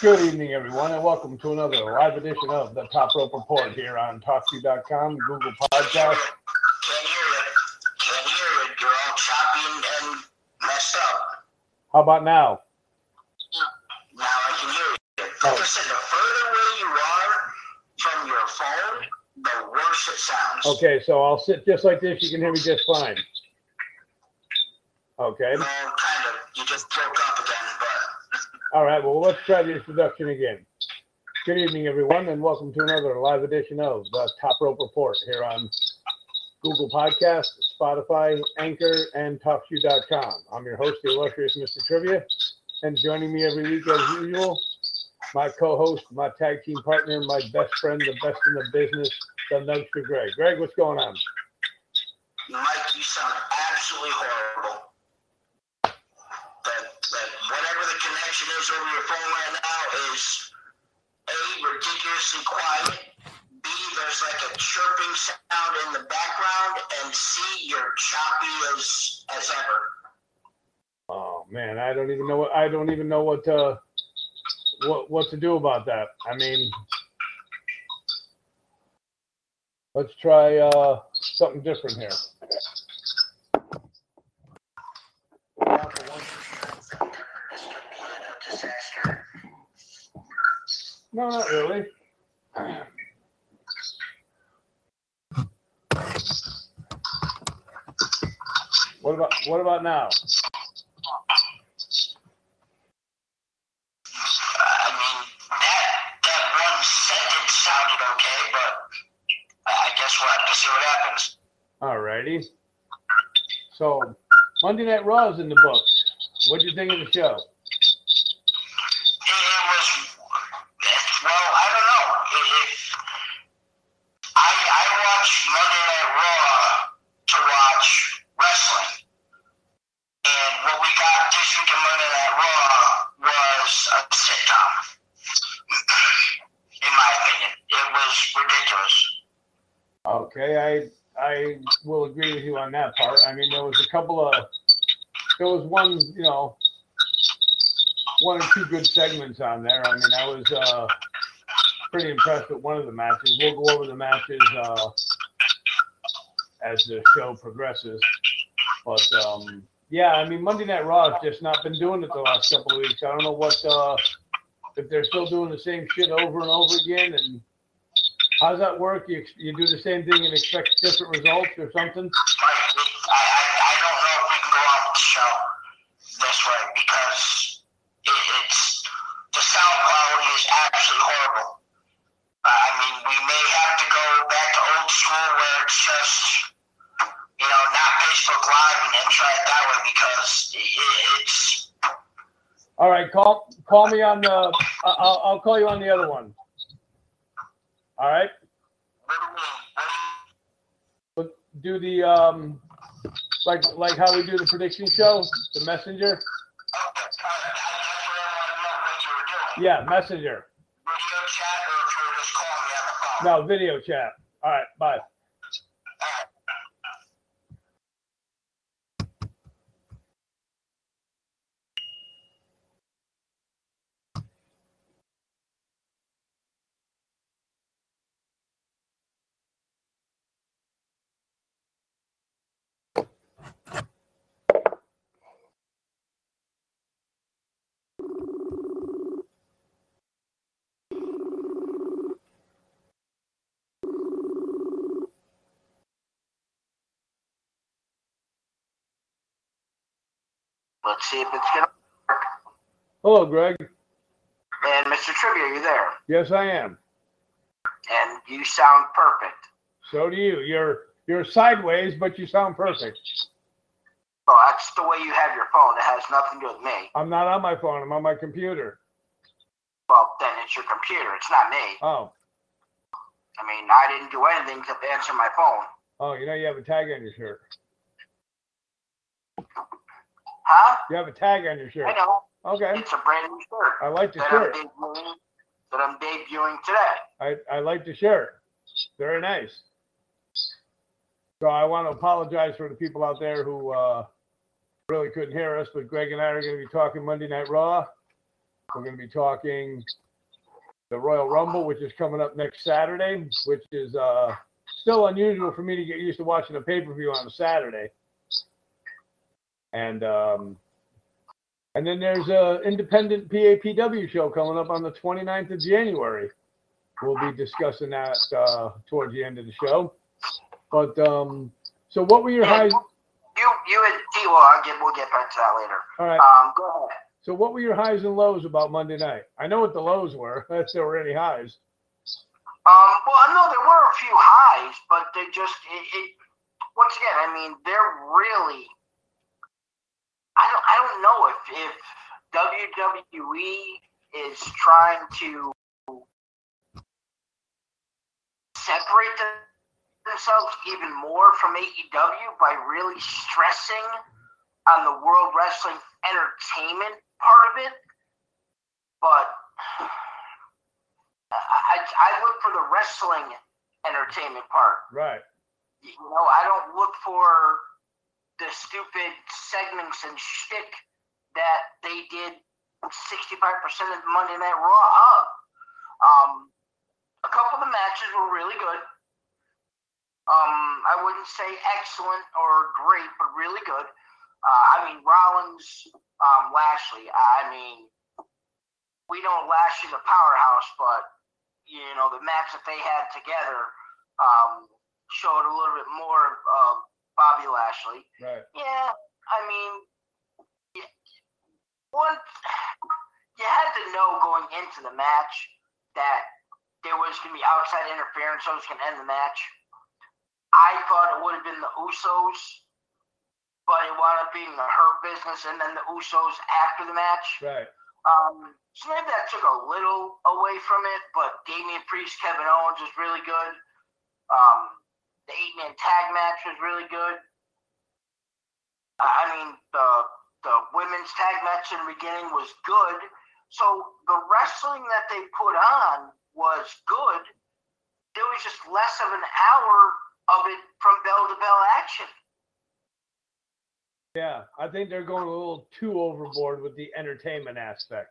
Good evening, everyone, and welcome to another live edition of the Top Rope Report here on TalkShoe.com, Google Podcast. Can't hear you. Can't hear you. You're all choppy and, and messed up. How about now? Now I can hear you. Oh. Like I said, the further away you are from your phone, the worse it sounds. Okay, so I'll sit just like this. You can hear me just fine. Okay. No, kind of. You just broke up again, but All right. Well, let's try the introduction again. Good evening, everyone, and welcome to another live edition of the Top Rope Report here on Google Podcast, Spotify, Anchor, and TalkShoe.com. I'm your host, the illustrious Mr. Trivia, and joining me every week, as usual, my co-host, my tag team partner, my best friend, the best in the business, the Nugster Greg. Greg, what's going on? Mike, you sound absolutely horrible. Is over your phone right now is A, ridiculously quiet, B, there's like a chirping sound in the background, and C, you're choppy as as ever. Oh man, I don't even know what I don't even know what uh what what to do about that. I mean, let's try uh something different here. No, not really. What about what about now? I mean, that that one sentence sounded okay, but I I guess we'll have to see what happens. Alrighty. So Monday Night Raw is in the books. What do you think of the show? It, it was well, I don't know. It, it, I I watch Monday Night Raw to watch wrestling, and what we got this week in Monday Night Raw was a sitcom. in my opinion, it was ridiculous. Okay, I I will agree with you on that part. I mean, there was a couple of there was one, you know, one or two good segments on there. I mean, I was uh, pretty impressed with one of the matches. We'll go over the matches uh, as the show progresses, but um, yeah, I mean, Monday Night Raw has just not been doing it the last couple of weeks. I don't know what uh, if they're still doing the same shit over and over again and. How's that work? You, you do the same thing and expect different results or something? Like, I, I, I don't know if we can go with the show this way because it, it's the sound quality is absolutely horrible. I mean, we may have to go back to old school where it's just, you know, not Facebook Live and then try it that way because it, it's. All right, call call me on the. I'll, I'll call you on the other one. All right, do you mean? What do you, but do the um, like like how we do the prediction show, the messenger. okay, all right, that- that's what I want to know what you were doing. Yeah, messenger. Video chat or if you were just calling me on the phone. No, video chat. All right, bye. Let's see if it's gonna work. Hello, Greg. And Mr. Trivia, are you there? Yes, I am. And you sound perfect. So do you. You're you're sideways, but you sound perfect. Well, that's the way you have your phone. It has nothing to do with me. I'm not on my phone. I'm on my computer. well, then it's your computer. It's not me. Oh, I mean, I didn't do anything to answer my phone. oh, you know you have a tag on your shirt. Huh? You have a tag on your shirt. I know. Okay, It's a brand new shirt I like the that I'm shirt. debuting. That I'm debuting today. I, I like the shirt. Very nice. So I want to apologize for the people out there who uh, really couldn't hear us, but Greg and I are going to be talking Monday Night Raw. We're going to be talking the Royal Rumble, which is coming up next Saturday, which is uh, still unusual for me to get used to watching a pay per view on a Saturday. And um, and then there's a independent PAPW show coming up on the 29th of January. We'll be discussing that uh, towards the end of the show. But um, so, what were your highs? You, you and T. Well, I'll get, we'll get back to that later. All right. Um, go ahead. So, what were your highs and lows about Monday night? I know what the lows were. If there were any highs. Um, well, no, there were a few highs, but they just it, it once again. I mean, they're really. I don't. I don't know if if WWE is trying to separate themselves even more from AEW by really stressing on the World Wrestling Entertainment part of it, but. I, I look for the wrestling entertainment part. Right. You know, I don't look for the stupid segments and shtick that they did 65% of Monday Night Raw of. Um, a couple of the matches were really good. Um, I wouldn't say excellent or great, but really good. Uh, I mean, Rollins, um, Lashley. I mean, we know Lashley's a powerhouse, but you know the match that they had together um, showed a little bit more of Bobby Lashley. Right. Yeah, I mean, yeah, one you had to know going into the match that there was going to be outside interference, so it was going to end the match. I thought it would have been the Usos, but it wound up being the Hurt Business and then the Usos after the match. Right. Um, so maybe that took a little away from it, but Damian Priest, Kevin Owens was really good. Um, the eight man tag match was really good. I mean, the the women's tag match in the beginning was good. So the wrestling that they put on was good. There was just less of an hour of it from bell to bell action. Yeah. I think they're going a little too overboard with the entertainment aspect.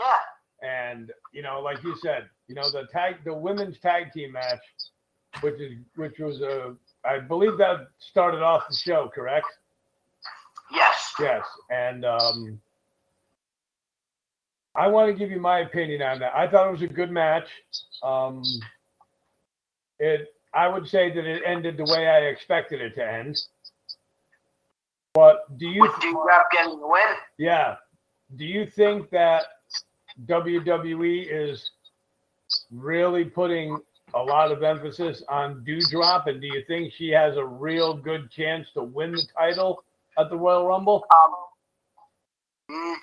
Yeah. And you know, like you said, you know, the tag, the women's tag team match, which is which was a, I believe that started off the show, correct? Yes. Yes, and um, I want to give you my opinion on that. I thought it was a good match. Um, it, I would say that it ended the way I expected it to end. But do you, With D-Rap getting the win. yeah, do you think that WWE is really putting a lot of emphasis on Doudrop, and do you think she has a real good chance to win the title at the Royal Rumble? Um, mm,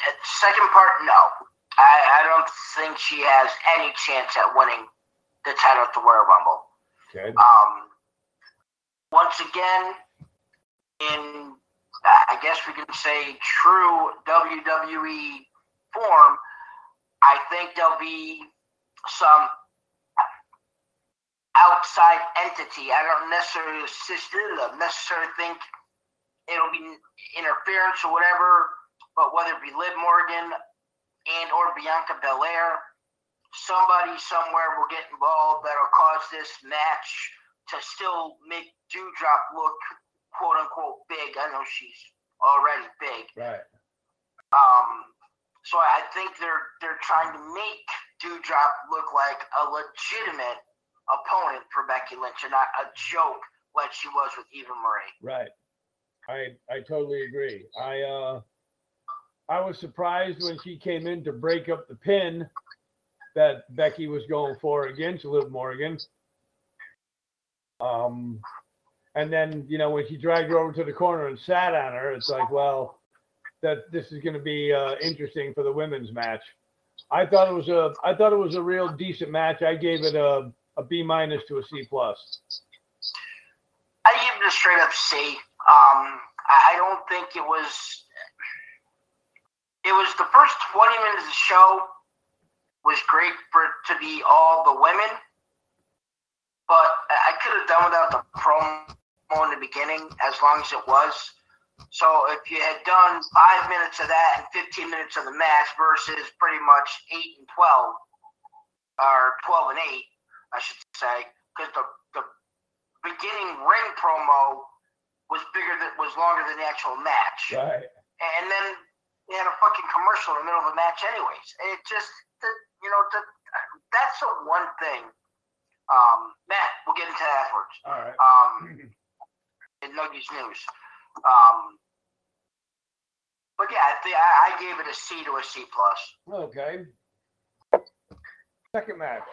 second part, no. I, I don't think she has any chance at winning the title at the Royal Rumble. Okay. Um, once again, in I guess we can say true WWE form, I think there'll be some outside entity. I don't necessarily necessarily think it'll be interference or whatever, but whether it be Liv Morgan and or Bianca Belair, somebody somewhere will get involved that'll cause this match to still make Doudrop look quote unquote big. I know she's already big. Right. Um, so I think they're they're trying to make Doudrop look like a legitimate opponent for Becky Lynch and not a joke like she was with Eva Marie. Right. I I totally agree. I uh I was surprised when she came in to break up the pin that Becky was going for against Liv Morgan. Um and then, you know, when she dragged her over to the corner and sat on her, it's like, well, that this is going to be uh, interesting for the women's match. I thought it was a I thought it was a real decent match. I gave it a a B minus to a C plus. I give it a straight up C. Um, I don't think it was. It was the first twenty minutes of the show was great for to be all the women, but I could have done without the promo in the beginning as long as it was. So if you had done five minutes of that and fifteen minutes of the match versus pretty much eight and twelve, or twelve and eight, I should say, because the the beginning ring promo was bigger than was longer than the actual match, Right. and then they had a fucking commercial in the middle of the match, anyways. It just, the, you know, the, that's the one thing. Um, Matt, we'll get into that afterwards. All right. Um, in Nuggies news. Um, but yeah, I, think I, I gave it a C to a C plus. Okay. Second match.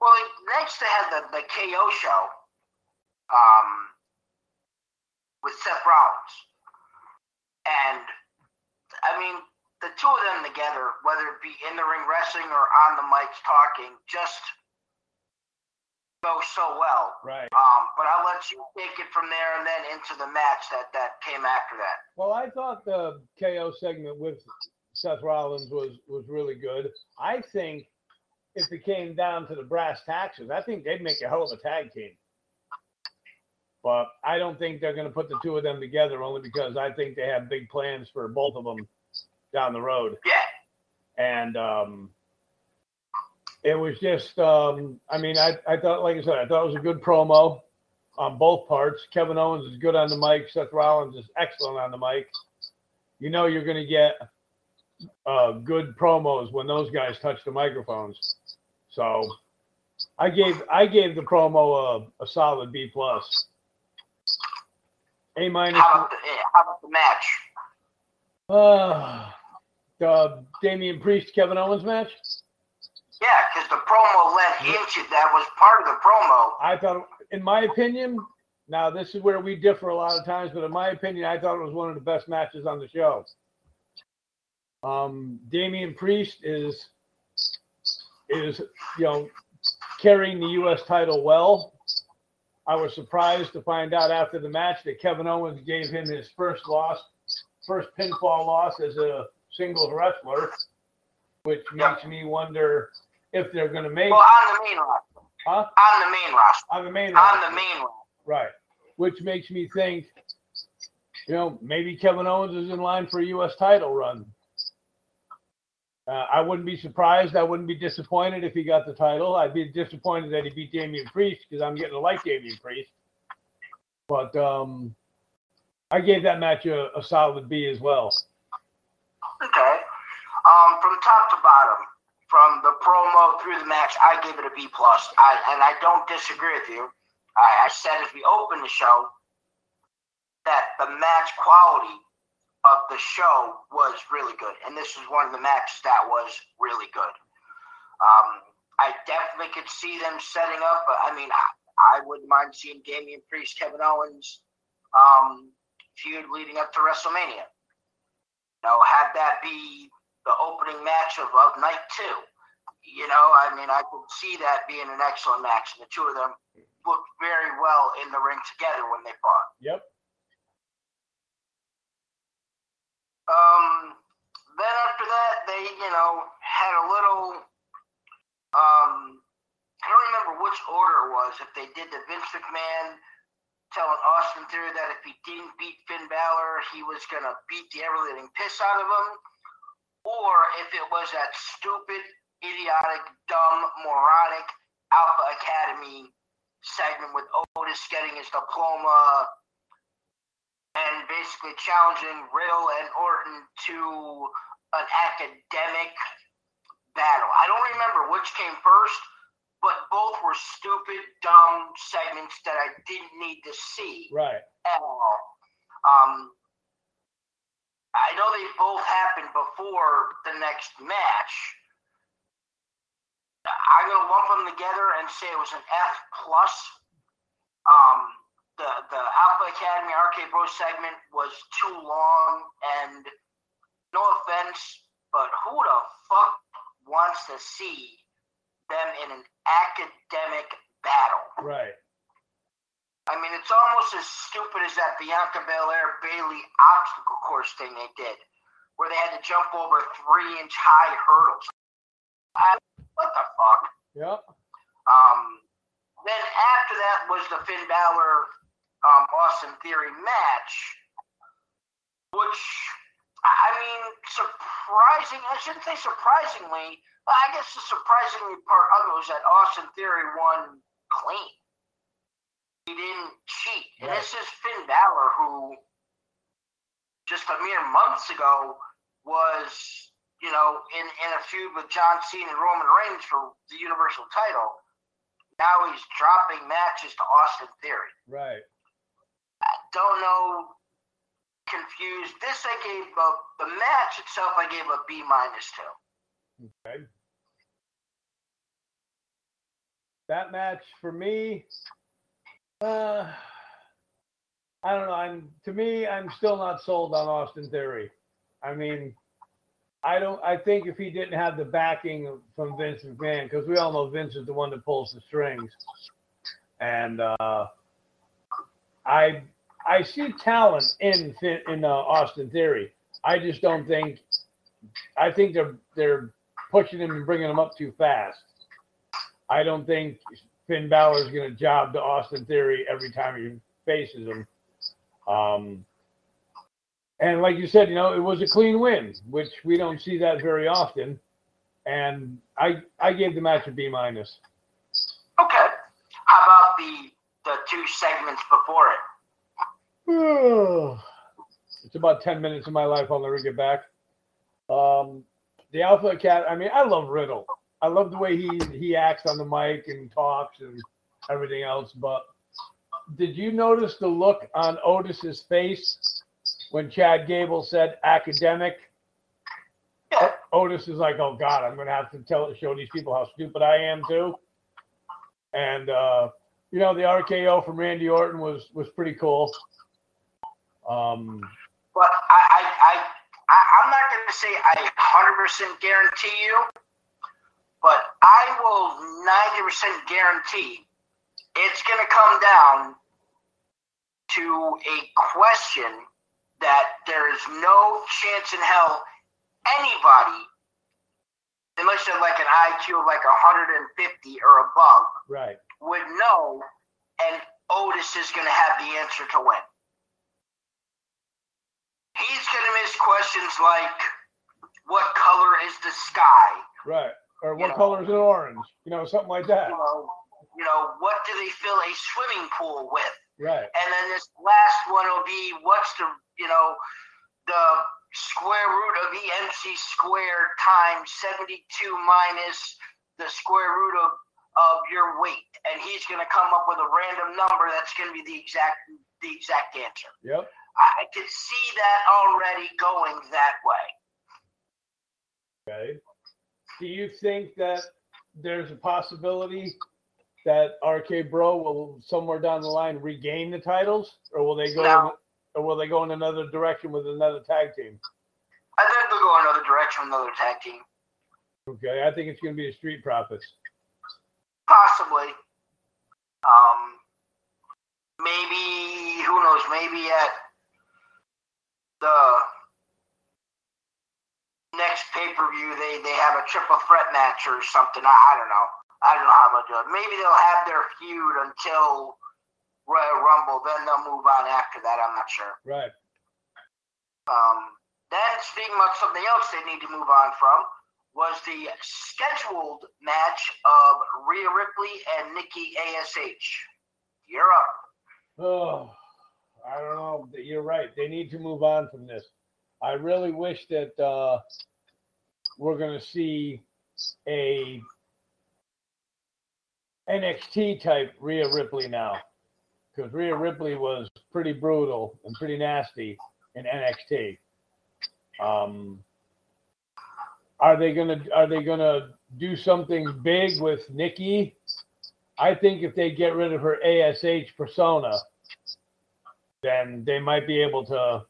Well, next they had the, the KO show um, with Seth Rollins. And, I mean, the two of them together, whether it be in the ring wrestling or on the mics talking, just go so well. Right. Um, but I'll let you take it from there and then into the match that, that came after that. Well, I thought the KO segment with Seth Rollins was was really good. I think if it came down to the brass taxes, I think they'd make a hell of a tag team. But I don't think they're going to put the two of them together only because I think they have big plans for both of them down the road. Yeah. And um, it was just, um, I mean, I, I thought, like I said, I thought it was a good promo on both parts. Kevin Owens is good on the mic. Seth Rollins is excellent on the mic. You know, you're going to get uh, good promos when those guys touch the microphones. So I gave I gave the promo a, a solid B plus. A minus. How about the, eh, how about the match? Uh, the Damian Priest Kevin Owens match. Yeah, because the promo led into that was part of the promo. I thought, in my opinion, now this is where we differ a lot of times, but in my opinion, I thought it was one of the best matches on the show. Um, Damian Priest is is you know carrying the U.S. title well. I was surprised to find out after the match that Kevin Owens gave him his first loss, first pinfall loss as a singles wrestler, which makes me wonder if they're going to make Well, on the main roster. huh On the main roster. on the main On the main roster. Right. Which makes me think, you know, maybe Kevin Owens is in line for a U.S. title run. Uh, I wouldn't be surprised. I wouldn't be disappointed if he got the title. I'd be disappointed that he beat Damian Priest because I'm getting to like Damian Priest. But um, I gave that match a, a solid B as well. Okay. Um, from top to bottom, from the promo through the match, I give it a B plus. I and I don't disagree with you. I, I said as we opened the show that the match quality of the show was really good, and this was one of the matches that was really good. Um, I definitely could see them setting up. I mean, I, I wouldn't mind seeing Damian Priest, Kevin Owens um, feud leading up to WrestleMania. You know, have that be the opening match of, of night two. You know, I mean, I could see that being an excellent match, and the two of them looked very well in the ring together when they fought. Yep. Um, then after that, they, you know, had a little. Um, I don't remember which order it was. If they did the Vince McMahon telling Austin Theory that if he didn't beat Finn Balor, he was gonna beat the ever living piss out of him, or if it was that stupid, idiotic, dumb, moronic Alpha Academy segment with Otis getting his diploma and basically challenging Riddle and Orton to an academic battle. I don't remember which came first, but both were stupid, dumb segments that I didn't need to see Right. at all. Um, I know they both happened before the next match. I'm gonna lump them together and say it was an F plus. Um, the the Alpha Academy RK Bro segment was too long, and no offense, but who the fuck wants to see them in an academic battle? Right. I mean, it's almost as stupid as that Bianca Belair Bailey obstacle course thing they did, where they had to jump over three inch high hurdles. I, what the fuck? Yep. Um, then after that was the Finn Balor um, Austin Theory match, which I mean, surprising. I shouldn't say surprisingly. But I guess the surprisingly part of it was that Austin Theory won clean. He didn't cheat, and this is Finn Balor, who just a mere months ago was, you know, in, in a feud with John Cena and Roman Reigns for the Universal title. Now he's dropping matches to Austin Theory. Right. Don't know. Confused. This I gave a, the match itself. I gave a B minus two. Okay. That match for me, uh, I don't know. I'm to me, I'm still not sold on Austin Theory. I mean, I don't. I think if he didn't have the backing from Vince McMahon, because we all know Vince is the one that pulls the strings, and uh, I I see talent in in uh, Austin Theory. I just don't think. I think they're they're pushing him and bringing him up too fast. I don't think Finn Balor is going to job to Austin Theory every time he faces him. Um, and like you said, you know, it was a clean win, which we don't see that very often. And I I gave the match a B minus. Okay. How about the the two segments before it? it's about ten minutes of my life. I'll never get back. Um, the Alpha Cat. I mean, I love Riddle. I love the way he he acts on the mic and talks and everything else. But did you notice the look on Otis's face when Chad Gable said academic? Yeah. Otis is like, oh God, I'm gonna have to tell show these people how stupid I am too. And uh, you know, the RKO from Randy Orton was was pretty cool. Um, But I I, I, I I'm not going to say I 100% guarantee you, but I will 90% guarantee it's going to come down to a question that there is no chance in hell anybody, unless you're like an IQ of like 150 or above, right. would know, and Otis is going to have the answer to win. He's going to miss questions like, "What color is the sky?" Right. Or You what know. color is an orange? You know, something like that. You know, you know, what do they fill a swimming pool with? Right. And then this last one will be, "What's the you know the square root of EMC squared times 72 minus the square root of of your weight?" And he's going to come up with a random number that's going to be the exact the exact answer. Yep. I, could see that already going that way. Okay. Do you think that there's a possibility that RK Bro will somewhere down the line regain the titles, or will they go? No. or will they go in another direction with another tag team? I think they'll go another direction with another tag team. Okay. I think it's going to be the Street Profits. Possibly. Um, maybe who knows? Maybe at the next pay per view, they they have a triple threat match or something. I, I don't know. I don't know how they'll do it. Maybe they'll have their feud until Royal Rumble. Then they'll move on after that. I'm not sure. Right. Um, then speaking about something else they need to move on from was the scheduled match of Rhea Ripley and Nikki Ash. You're up. Oh, I don't know. You're right. They need to move on from this. I really wish that uh, we're going to see a NXT type Rhea Ripley now, because Rhea Ripley was pretty brutal and pretty nasty in NXT. Um, are they gonna Are they gonna do something big with Nikki? I think if they get rid of her ASH persona, then they might be able to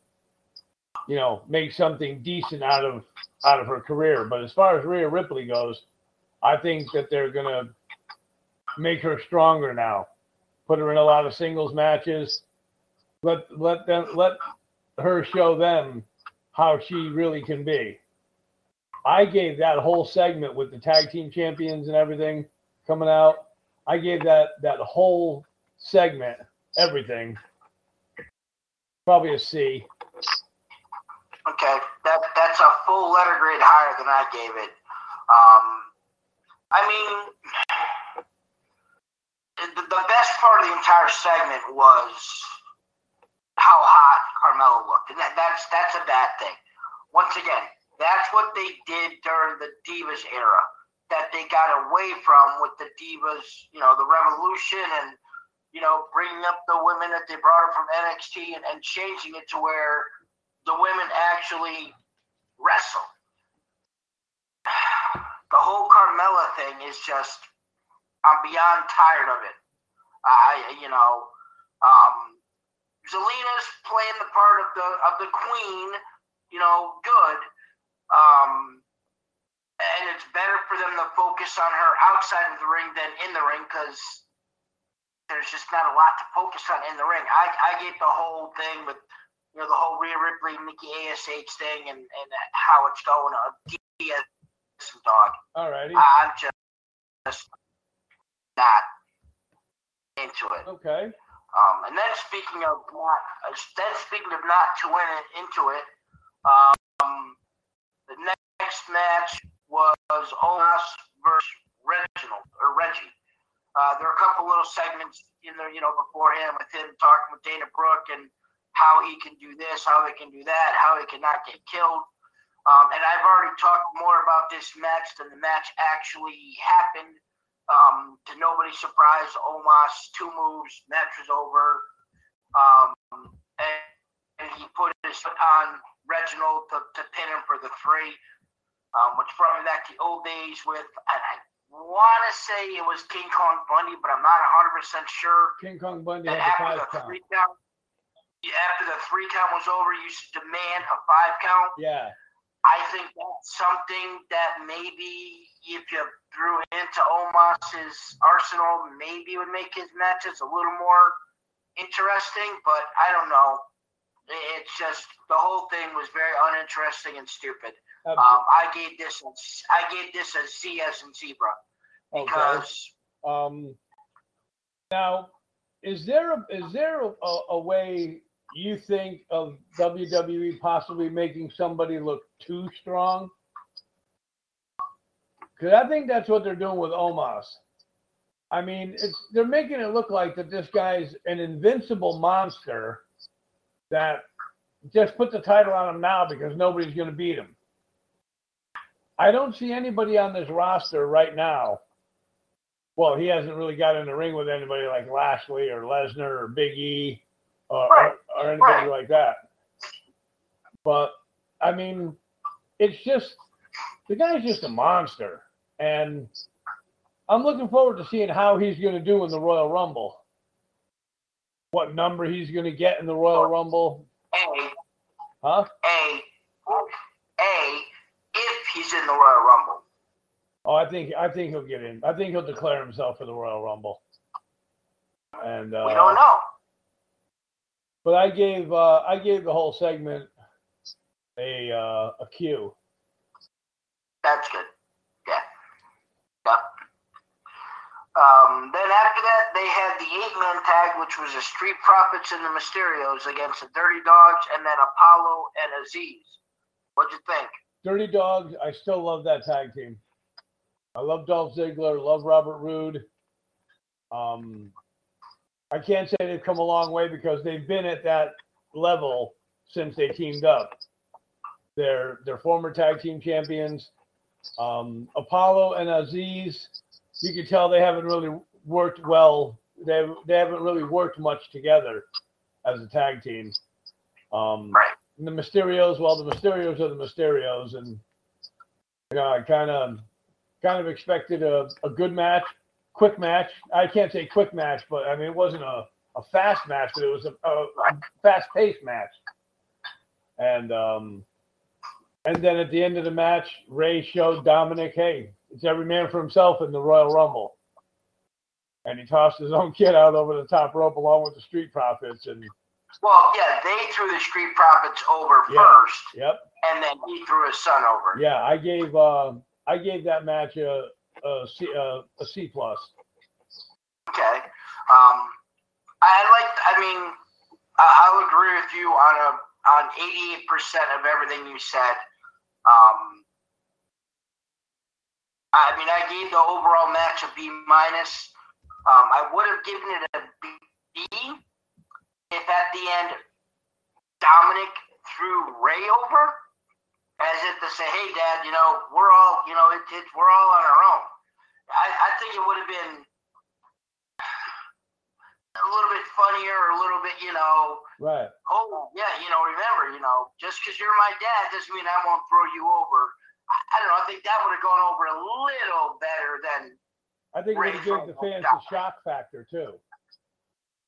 you know, make something decent out of out of her career. But as far as Rhea Ripley goes, I think that they're gonna make her stronger now. Put her in a lot of singles matches. Let let them let her show them how she really can be. I gave that whole segment with the tag team champions and everything coming out. I gave that that whole segment everything probably a C. Okay, that that's a full letter grade higher than I gave it. Um, I mean, the, the best part of the entire segment was how hot Carmella looked, and that, that's that's a bad thing. Once again, that's what they did during the Divas era that they got away from with the Divas, you know, the Revolution and you know bringing up the women that they brought up from NXT and, and changing it to where the women actually wrestle. The whole Carmella thing is just, I'm beyond tired of it. I, you know, um, Zelina's playing the part of the of the queen, you know, good. Um, and it's better for them to focus on her outside of the ring than in the ring because there's just not a lot to focus on in the ring. I, I get the whole thing with you know, the whole Rhea Ripley, Nikki ASH thing and, and how it's going. Uh, Diaz dog. Alrighty. I'm just, just not into it. Okay. Um, and then speaking of not, uh, then speaking of not to win it, into it, um, the next match was Omos versus Reginald or Reggie. Uh, there are a couple little segments in there, you know, beforehand with him talking with Dana Brooke and how he can do this, how he can do that, how he cannot get killed. Um, and I've already talked more about this match than the match actually happened. Um, to nobody's surprise, Omos two moves, match was over. Um, and, and, he put his foot on Reginald to, to pin him for the three, um, which brought me back to the old days with, I want to say it was King Kong Bundy, but I'm not 100% sure. King Kong Bundy had the after five the count. three count, after the three count was over, you should demand a five count. Yeah. I think that's something that maybe if you threw into Omos's arsenal, maybe would make his matches a little more interesting. But I don't know. It's just the whole thing was very uninteresting and stupid. Um, I gave this a, I gave this a Z as in zebra okay. because Um, now, is there a, is there a, a way you think of WWE possibly making somebody look too strong? Because I think that's what they're doing with Omos. I mean, it's, they're making it look like that this guy's an invincible monster that just put the title on him now because nobody's going to beat him. I don't see anybody on this roster right now well, he hasn't really got in the ring with anybody like Lashley or Lesnar or Big E or, Right, or, or anybody right. like that. But I mean, it's just the guy's just a monster, and I'm looking forward to seeing how he's going to do in the Royal Rumble. What number he's going to get in the Royal Rumble? A, Huh? A, A, if he's in the Royal Rumble. Oh, I think I think he'll get in. I think he'll declare himself for the Royal Rumble. And uh, We don't know. But I gave uh, I gave the whole segment a uh, a Q. That's good. Yeah. Yep. Um, then after that, they had the eight-man tag, which was the Street Profits and the Mysterios against the Dirty Dogs, and then Apollo and Azeez. What'd you think? Dirty Dogs. I still love that tag team. I love Dolph Ziggler. Love Robert Roode. Um, I can't say they've come a long way because they've been at that level since they teamed up. They're they're former tag team champions. Um, Apollo and Azeez, you can tell they haven't really worked well. They they haven't really worked much together as a tag team. Um, Right. The Mysterios, well, the Mysterios are the Mysterios, and you know, I kind of kind of expected a, a good match, quick match. I can't say quick match, but I mean it wasn't a, a fast match, but it was a, a, a fast paced match. And um, and then at the end of the match, Rey showed Dominic, hey, it's every man for himself in the Royal Rumble. And he tossed his own kid out over the top rope along with the Street Profits. And Well, yeah, they threw the Street Profits over Yeah. first, yep, and then he threw his son over. yeah, I gave uh, I gave that match a a C, a, a C plus. Okay. Um, I like. I mean, I, I'll agree with you on a on eighty eight percent of everything you said. Um, I mean, I gave the overall match a B minus. Um, I would have given it a B if at the end Dominic threw Rey over, as if to say, "Hey, Dad, you know, we're all, you know, it, it, we're all on our own." I, I think it would have been a little bit funnier, or a little bit, you know, Right. oh yeah, you know, remember, you know, just because you're my dad doesn't mean I won't throw you over. I, I don't know. I think that would have gone over a little better than, I think it would have gave the fans the shock factor too.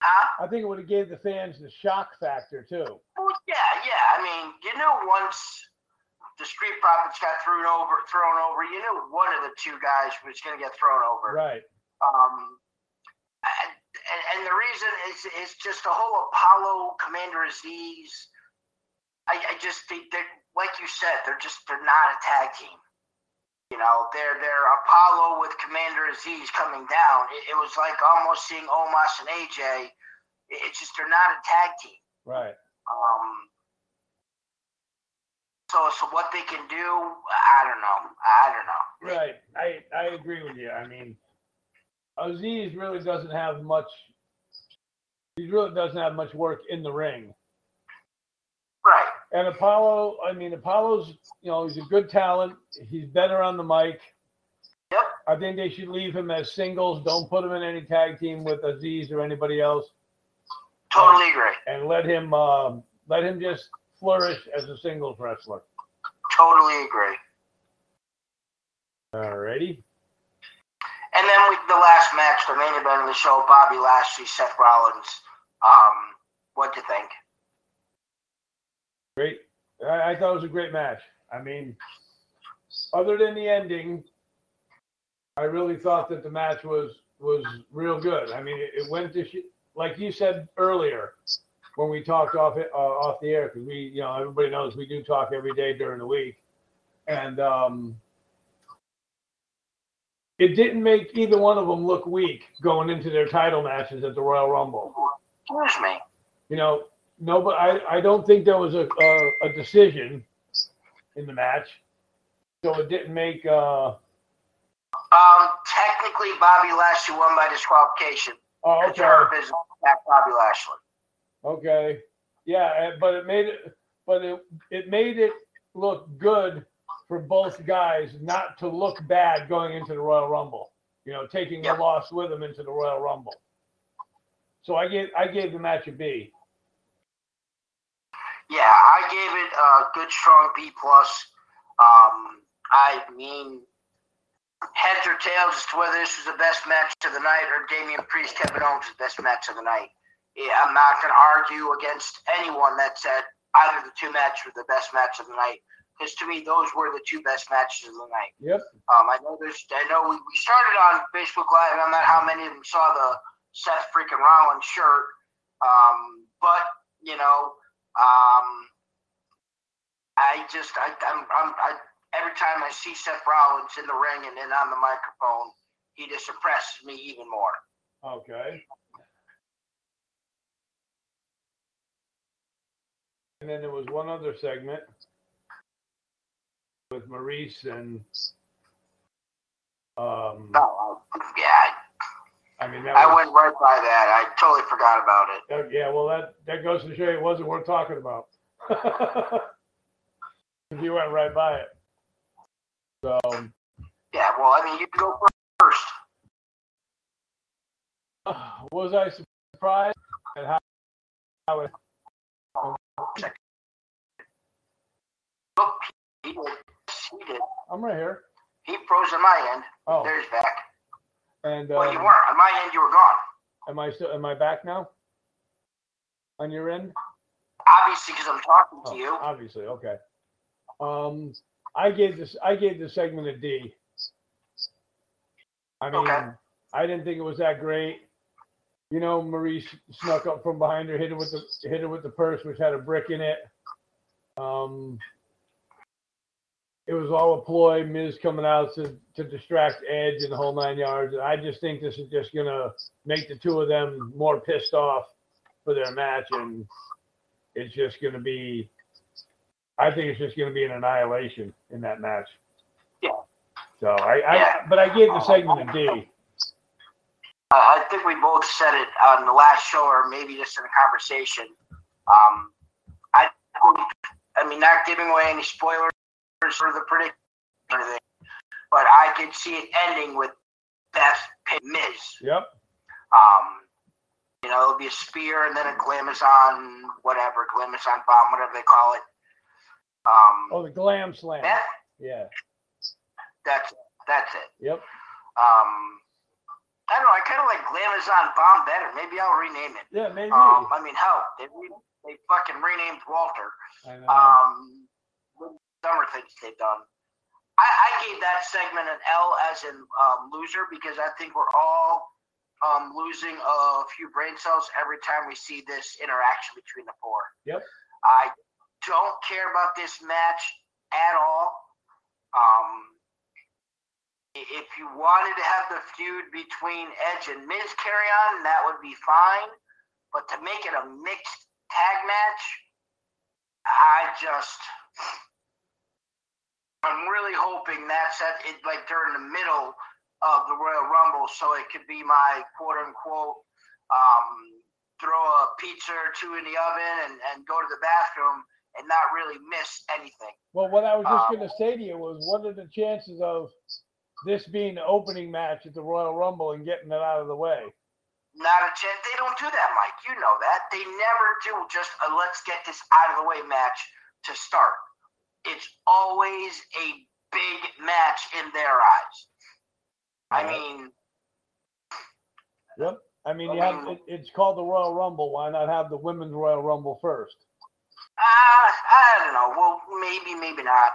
Huh? I think it would have gave the fans the shock factor too. Well, yeah, yeah. I mean, you knew once the Street Profits got thrown over, thrown over, you knew one of the two guys was going to get thrown over. Right. Um, and, and- and the reason is is just the whole Apollo Commander Azeez. I, I just think that, like you said, they're just they're not a tag team. You know, they're they're Apollo with Commander Azeez coming down. It, it was like almost seeing Omos and AJ. It- it's just they're not a tag team. Right. Um, so so what they can do, I don't know. I don't know. Right. I I agree with you. I mean, Azeez really doesn't have much. He really doesn't have much work in the ring. Right. And Apollo, I mean, Apollo's, you know, he's a good talent. He's better on the mic. Yep. I think they should leave him as singles. Don't put him in any tag team with Azeez or anybody else, Totally agree. and let him uh, let him just flourish as a singles wrestler. Totally agree. Alrighty. And then we, the last match, the main event of the show, Bobby Lashley, Seth Rollins. Um, what do you think? Great. I, I thought it was a great match. I mean, other than the ending, I really thought that the match was was real good. I mean, it, it went to sh- like you said earlier when we talked off it, uh, off the air because we, you know, everybody knows we do talk every day during the week, and um, it didn't make either one of them look weak going into their title matches at the Royal Rumble Excuse me. you know, no, but I, I don't think there was a, a, a decision in the match. So it didn't make, uh, Um, technically, Bobby Lashley won by disqualification. oh, okay, Bobby Lashley. okay. Yeah, but it made it, but it, it made it look good for both guys not to look bad going into the Royal Rumble. You know, taking Yep. the loss with them into the Royal Rumble. So I gave, I gave the match a B. Yeah, I gave it a good, strong B plus. Um, I mean, heads or tails as to whether this was the best match of the night or Damian Priest, Kevin Owens' best match of the night. Yeah, I'm not going to argue against anyone that said either the two matches were the best match of the night. Because to me, those were the two best matches of the night. Yep. Um, I know there's, I know we, we started on Facebook Live. I'm not how many of them saw the Seth freaking Rollins shirt. Um, but you know, um, I just, I, I'm, I'm, I, every time I see Seth Rollins in the ring and then on the microphone, he just impresses me even more. Okay. And then there was one other segment with Maurice and um Oh, yeah, I mean that I, was, went right by that. I totally forgot about it. uh, yeah, well that that goes to show you it wasn't worth talking about. You went right by it. So Yeah, well, I mean, you can go first. was I surprised at how, how it Look, he did. He did. I'm right here. He froze on my end. Oh, There's back. And Well, you um, weren't. On my end, you were gone. am I still am I back now? On your end? obviously because I'm talking to Oh, you. Obviously, okay. Um, I gave this, I gave the segment a D. I mean, Okay. I didn't think it was that great. You know, Marie snuck up from behind her, hit her with the hit her with the purse, which had a brick in it. Um, it was all a ploy. Miz coming out to, to distract Edge and the whole nine yards. I just think this is just gonna make the two of them more pissed off for their match, and it's just gonna be. I think it's just gonna be an annihilation in that match. Yeah. So I, I Yeah. but I gave the segment a D. I I think we both said it on the last show, or maybe just in a conversation. Um, I, I mean, not giving away any spoilers for the prediction or anything, but I could see it ending with Beth Pitt Miz. Yep. Um, you know, it'll be a spear and then a glamazon, whatever, glamazon bomb, whatever they call it. Um, Oh, the glam slam. Beth, Yeah. that's that's it. Yep. Um, I don't know. I kind of like glamazon bomb better. Maybe I'll rename it. Yeah, maybe. Um, I mean, hell, they re- they fucking renamed Walter. I know. Um, summer things they've done. I, I gave that segment an L as in um, loser because I think we're all um, losing a few brain cells every time we see this interaction between the four. Yep. I don't care about this match at all. Um, if you wanted to have the feud between Edge and Miz carry on, that would be fine. But to make it a mixed tag match, I just I'm really hoping that's at it like during the middle of the Royal Rumble, so it could be my quote unquote um, throw a pizza or two in the oven and, and go to the bathroom and not really miss anything. Well, what I was just Um, going to say to you was, what are the chances of this being the opening match at the Royal Rumble and getting it out of the way? Not a chance. They don't do that, Mike. You know that. They never do just a let's get this out of the way match to start. It's always a big match in their eyes. I mean, Yep. I mean, you have it, it's called the Royal Rumble. Why not have the Women's Royal Rumble first? uh, I don't know. Well, maybe, maybe not.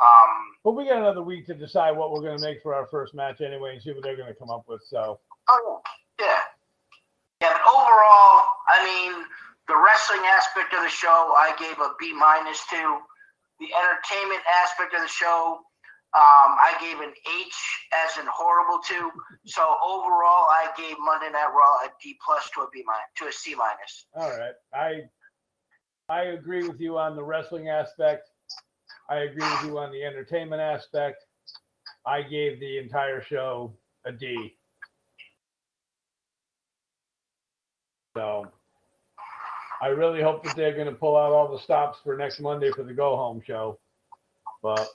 Um, But we got another week to decide what we're going to make for our first match anyway, and see what they're going to come up with. So, oh yeah, yeah. Yeah, but overall, I mean, the wrestling aspect of the show, I gave a B minus to. The entertainment aspect of the show, um, I gave an H as in horrible to. So overall, I gave Monday Night Raw a D plus to a B minus to a C minus. all right, I I agree with you on the wrestling aspect. I agree with you on the entertainment aspect. I gave the entire show a D. So I really hope that they're going to pull out all the stops for next Monday for the go home show. But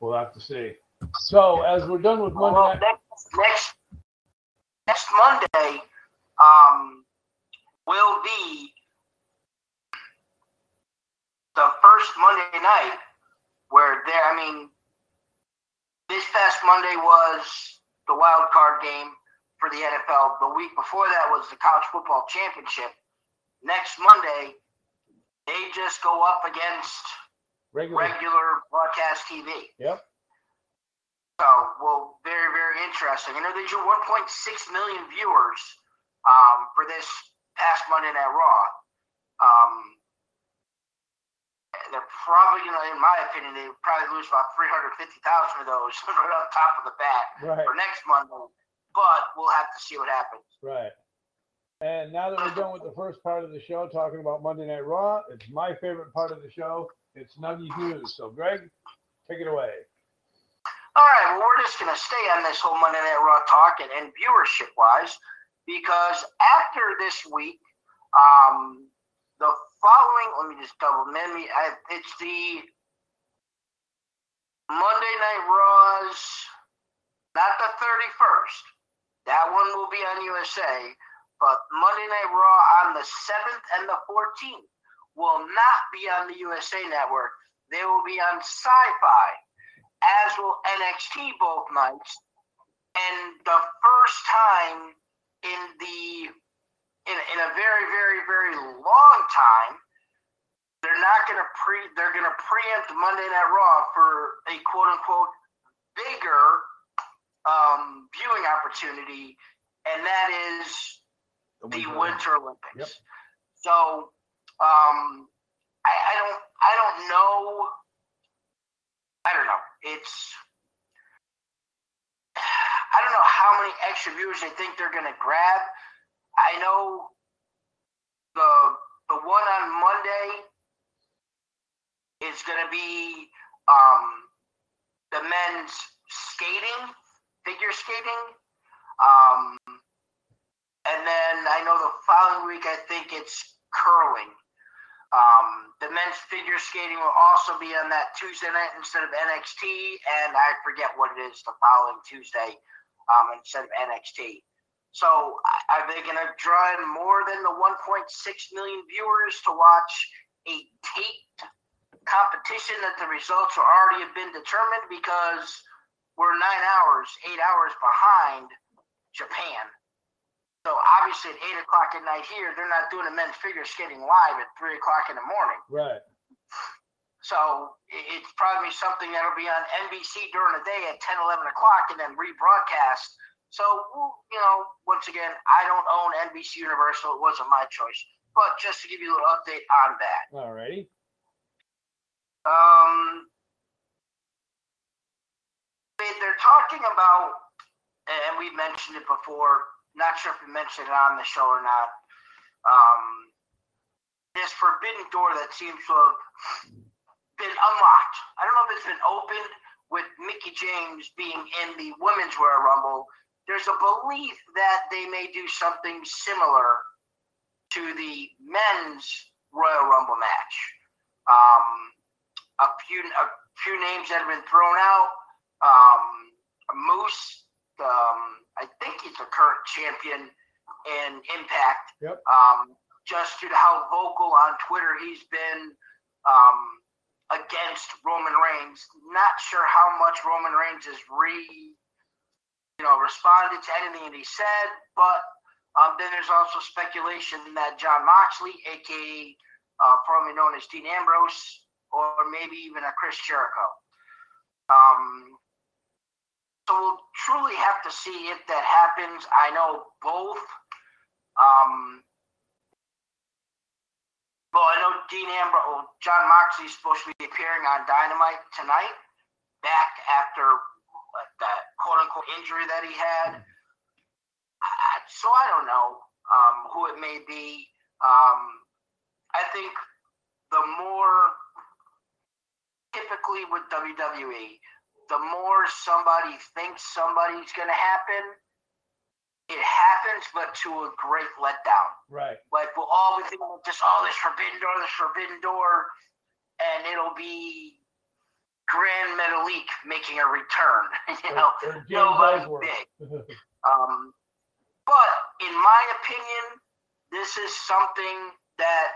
we'll have to see. So as we're done with Monday Well, next next next Monday, um, will be the first Monday night where there. I mean, this past Monday was the wild card game for the NFL. The week before that was the college football championship. Next Monday, they just go up against regular. regular broadcast TV. Yep. So, well, very, very interesting. I know they drew 1.6 million viewers um, for this past Monday Night Raw. Um, they're probably going to, in my opinion, they probably lose about 350,000 of those right on top of the bat Right. for next Monday. But we'll have to see what happens. Right. And now that we're done with the first part of the show, talking about Monday Night Raw, it's my favorite part of the show. It's Nuggies News. So, Greg, take it away. All right, well, we're just going to stay on this whole Monday Night Raw talk and, and viewership wise, because after this week, um, the following, let me just double, let me, I, it's the Monday Night Raws, not the 31st. That one will be on USA, but Monday Night Raw on the 7th and the 14th will not be on the USA Network. They will be on Sci Fi as will NXT both nights. And the first time in the in, in a very, very, very long time, they're not going to pre they're going to preempt Monday Night Raw for a quote unquote bigger um, viewing opportunity, and that is the Winter Olympics. Yep. So um, I, I don't I don't know. I don't know. It's I don't know how many extra viewers they think they're going to grab. I know the the one on Monday is going to be um, the men's skating, figure skating. Um, and then I know the following week, I think it's curling. Um, the men's figure skating will also be on that Tuesday night instead of NXT, and I forget what it is the following Tuesday um, instead of NXT. So are they going to draw in more than the 1.6 million viewers to watch a taped competition that the results are already have been determined because we're nine hours, eight hours behind Japan. So obviously at eight o'clock at night here, they're not doing a men's figure skating live at three o'clock in the morning. Right. So it's probably something that'll be on NBC during the day at 10, 11 o'clock and then rebroadcast. So, you know, once again, I don't own NBC Universal. It wasn't my choice. But just to give you a little update on that. Alrighty. Um, they- they're talking about, and we've mentioned it before. Not sure if we mentioned it on the show or not. Um, this forbidden door that seems to have been unlocked. I don't know if it's been opened with Mickie James being in the women's Royal Rumble. There's a belief that they may do something similar to the men's Royal Rumble match. Um, a few a few names that have been thrown out. Um, Moose, um, I think he's the current champion in Impact. Yep. Um, just due to how vocal on Twitter he's been um, against Roman Reigns. Not sure how much Roman Reigns has re, you know, responded to anything that he said, but um, then there's also speculation that Jon Moxley, aka uh, formerly known as Dean Ambrose, or maybe even a Chris Jericho. Um, so we'll truly have to see if that happens. I know both. Um, well, I know Dean Ambrose, well, Jon Moxley is supposed to be appearing on Dynamite tonight, back after uh, that quote unquote injury that he had. I, so I don't know um, who it may be. Um, I think the more typically with WWE, the more somebody thinks somebody's going to happen, it happens, but to a great letdown. Right. Like we'll always think of just oh this forbidden door, this forbidden door, and it'll be Gran Metalik making a return. you know, Or- or James nobody big. Um, but in my opinion, this is something that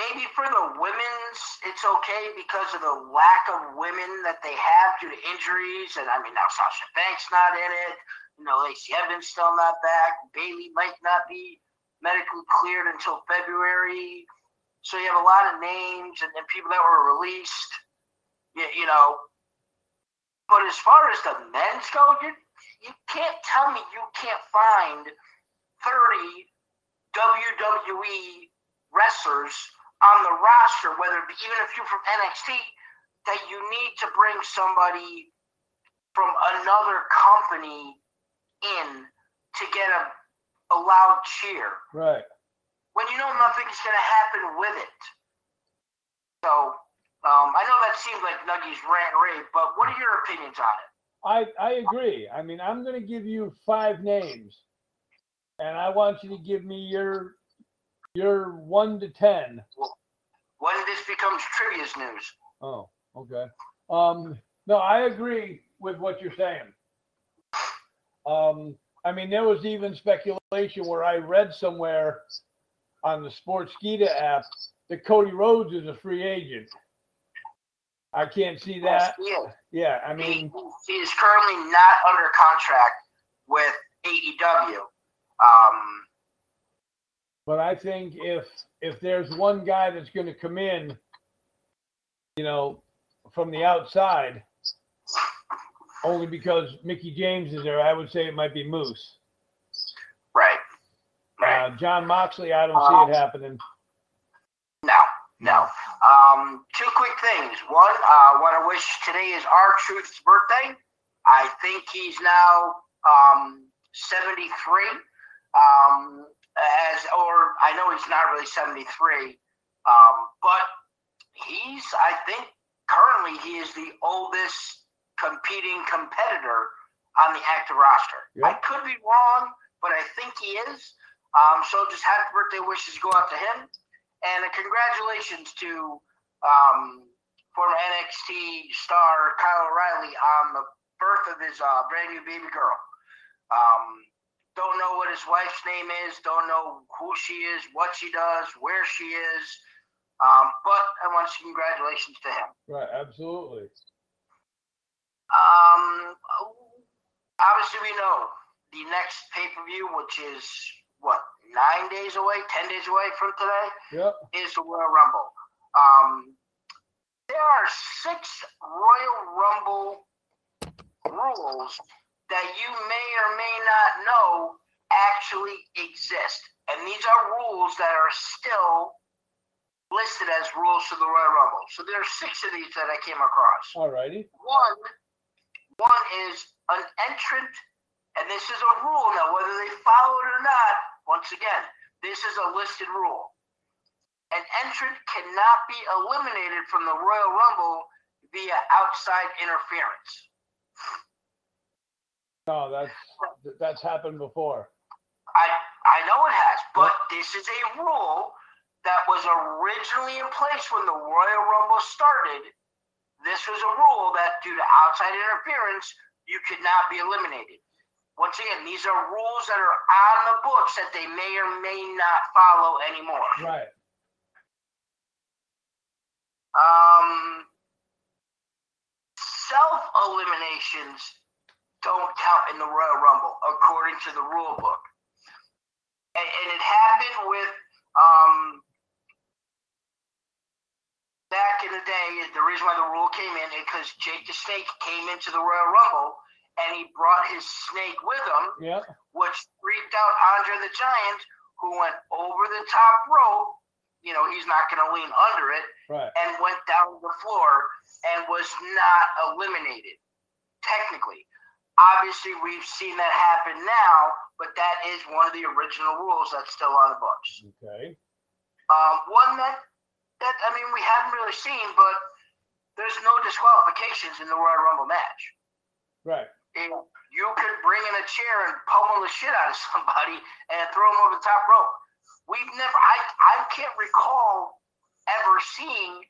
maybe for the women's it's okay because of the lack of women that they have due to injuries. And I mean now Sasha Banks not in it. You know, Lacey Evans still not back. Bayley might not be medically cleared until February. So you have a lot of names and, and people that were released. You, you know, but as far as the men's go, you you can't tell me you can't find 30 WWE wrestlers on the roster, whether it be even if you're from NXT, that you need to bring somebody from another company in to get a, a loud cheer right. when you know nothing's going to happen with it. So um, I know that seems like Nuggies rant and rave, but what are your opinions on it? I I agree. I mean, I'm going to give you five names, and I want you to give me your your one to ten. When this becomes trivia's news. Oh, okay. Um, no, I agree with what you're saying. Um, I mean, there was even speculation where I read somewhere on the Sports Sportskeeda app that Cody Rhodes is a free agent. I can't see that. Yeah. Yeah, I He, mean, he is currently not under contract with AEW. Um, But I think if if there's one guy that's going to come in, you know, from the outside, only because Mickie James is there, I would say it might be Moose. Right. Right. Uh, Jon Moxley, I don't Uh, see it happening. No, no. Um, two quick things. One, I uh, want to wish today is our Truth's birthday. I think he's now um, 73. Um, as or I know he's not really 73, um, but he's I think currently he is the oldest competing competitor on the active roster. Yep. I could be wrong, but I think he is. Um, so just happy birthday wishes go out to him. And a congratulations to um, former NXT star Kyle O'Reilly on the birth of his uh, brand new baby girl. Um, don't know what his wife's name is, don't know who she is, what she does, where she is. Um, but I want to say congratulations to him. Right, absolutely. Um, obviously, we know the next pay per view, which is what nine days away, ten days away from today, Yep. is the Royal Rumble. Um, there are six Royal Rumble rules that you may or may not know actually exist, and these are rules that are still listed as rules for the Royal Rumble. So there are six of these that I came across. Alrighty. One, one is an entrant, and this is a rule now. Whether they follow it or not, once again, this is a listed rule. An entrant cannot be eliminated from the Royal Rumble via outside interference. No, that's that's happened before. I I know it has, but this is a rule that was originally in place when the Royal Rumble started. This was a rule that due to outside interference, you could not be eliminated. Once again, these are rules that are on the books that they may or may not follow anymore. Right. Um, self eliminations don't count in the Royal Rumble according to the rule book, and, and it happened with um, back in the day. The reason why the rule came in is because Jake the Snake came into the Royal Rumble and he brought his snake with him, Yep. which freaked out Andre the Giant, who went over the top rope. You know, he's not going to lean under it Right. and went down the floor and was not eliminated, technically. Obviously, we've seen that happen now, but that is one of the original rules that's still on the books. Okay. Um, one that, that, I mean, we haven't really seen, but there's no disqualifications in the Royal Rumble match. Right. You could bring in a chair and pummel the shit out of somebody and throw them over the top rope. We've never, I, I can't recall ever seeing,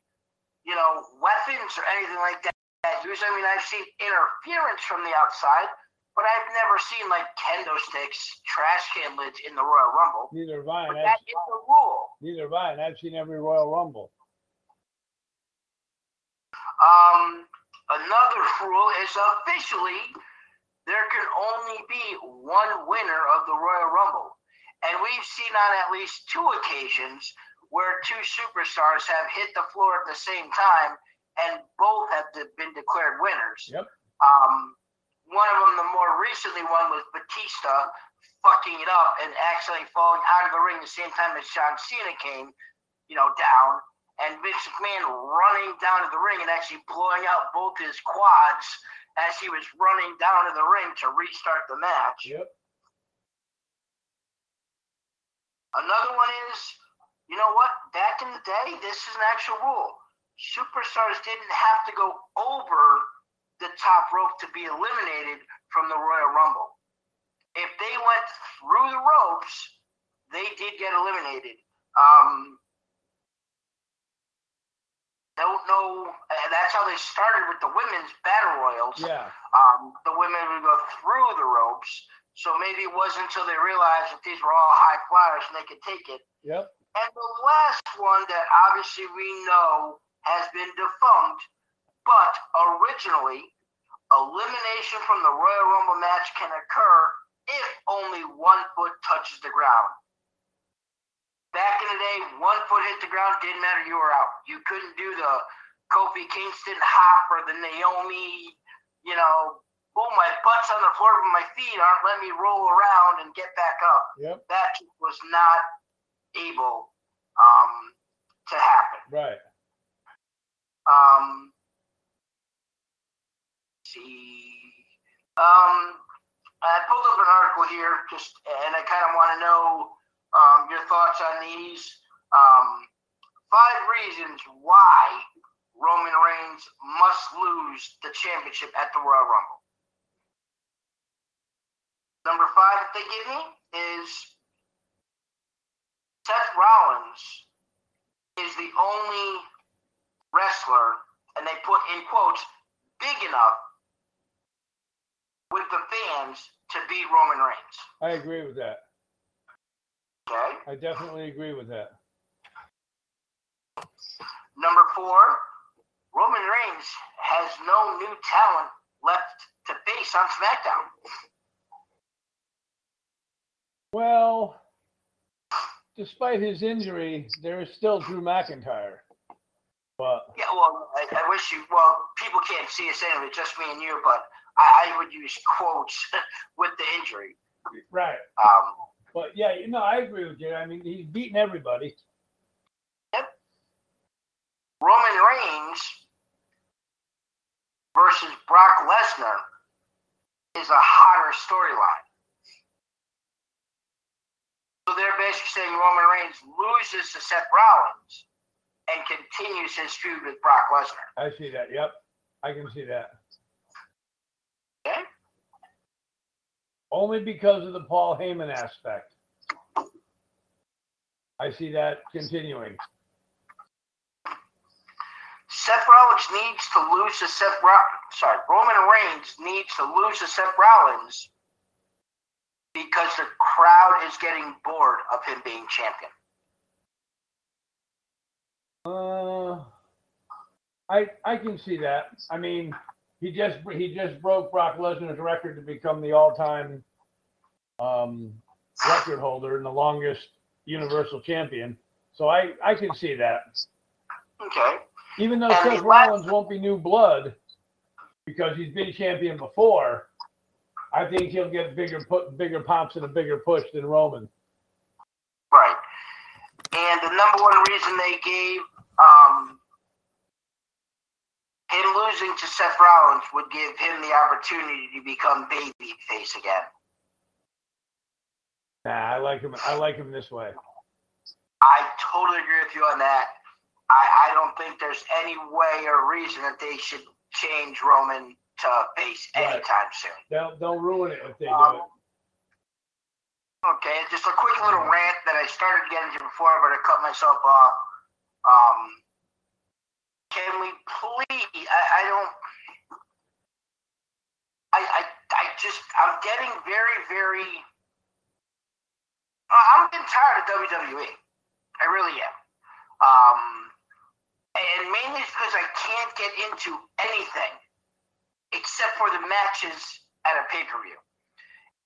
you know, weapons or anything like that. I mean, I've seen interference from the outside, but I've never seen like kendo sticks, trash can lids in the Royal Rumble. Neither have I. But that is the rule. Neither have I. And I've seen every Royal Rumble. Um, another rule is officially there can only be one winner of the Royal Rumble. And we've seen on at least two occasions where two superstars have hit the floor at the same time and both have been declared winners. Yep. Um, one of them, the more recently one, was Batista fucking it up and actually falling out of the ring the same time as John Cena came, you know, down. And Vince McMahon running down to the ring and actually blowing out both his quads as he was running down to the ring to restart the match. Yep. Another one is, you know what? Back in the day, this is an actual rule. Superstars didn't have to go over the top rope to be eliminated from the Royal Rumble. If they went through the ropes, they did get eliminated. Um, don't know. That's how they started with the women's battle royals. Yeah. Um, the women would go through the ropes. So maybe it wasn't until they realized that these were all high flyers and they could take it. Yep. And the last one that obviously we know has been defunct, but originally, elimination from the Royal Rumble match can occur if only one foot touches the ground. back in the day, one foot hit the ground, didn't matter, you were out. You couldn't do the Kofi Kingston hop or the Naomi, you know, oh, my butt's on the floor, but my feet aren't letting me roll around and get back up. Yep. That was not able um, to happen. Right. Um, see, um, I pulled up an article here, just and I kind of want to know um, your thoughts on these. Um, five reasons why Roman Reigns must lose the championship at the Royal Rumble. Number five that they give me is Seth Rollins is the only wrestler, and they put in quotes, big enough with the fans to beat Roman Reigns. I agree with that. Okay. I definitely agree with that. Number four, Roman Reigns has no new talent left to face on SmackDown. Well, despite his injury, there is still Drew McIntyre. But Yeah, well, I, I wish you. Well, people can't see us anyway, just me and you. But I, I would use quotes with the injury. right. Um, But yeah, you know, I agree with you. I mean, he's beating everybody. Yep. Roman Reigns versus Brock Lesnar is a hotter storyline. So they're basically saying Roman Reigns loses to Seth Rollins and continues his feud with Brock Lesnar. I see that. Yep. I can see that. Okay? Only because of the Paul Heyman aspect. I see that continuing. Seth Rollins needs to lose to Seth Rollins. Sorry, Roman Reigns needs to lose to Seth Rollins because the crowd is getting bored of him being champion. Uh, I I can see that. I mean, he just he just broke Brock Lesnar's record to become the all-time um, record holder and the longest Universal Champion. So I I can see that. Okay. Even though And Seth Rollins won't be new blood because he's been champion before, I think he'll get bigger put bigger pops and a bigger push than Roman. Right. And the number one reason they gave um, him losing to Seth Rollins would give him the opportunity to become babyface again. Nah, I like him. I like him this way. I totally agree with you on that. I, I don't think there's any way or reason that they should change Roman to face Right. anytime soon. They'll they'll ruin it if they do Um, it. Okay, just a quick little rant that I started getting to before, but I cut myself off. Um, can we please? I, I don't. I, I I just I'm getting very very. I'm getting tired of WWE. I really am. Um, and mainly it's because I can't get into anything except for the matches at a pay per view.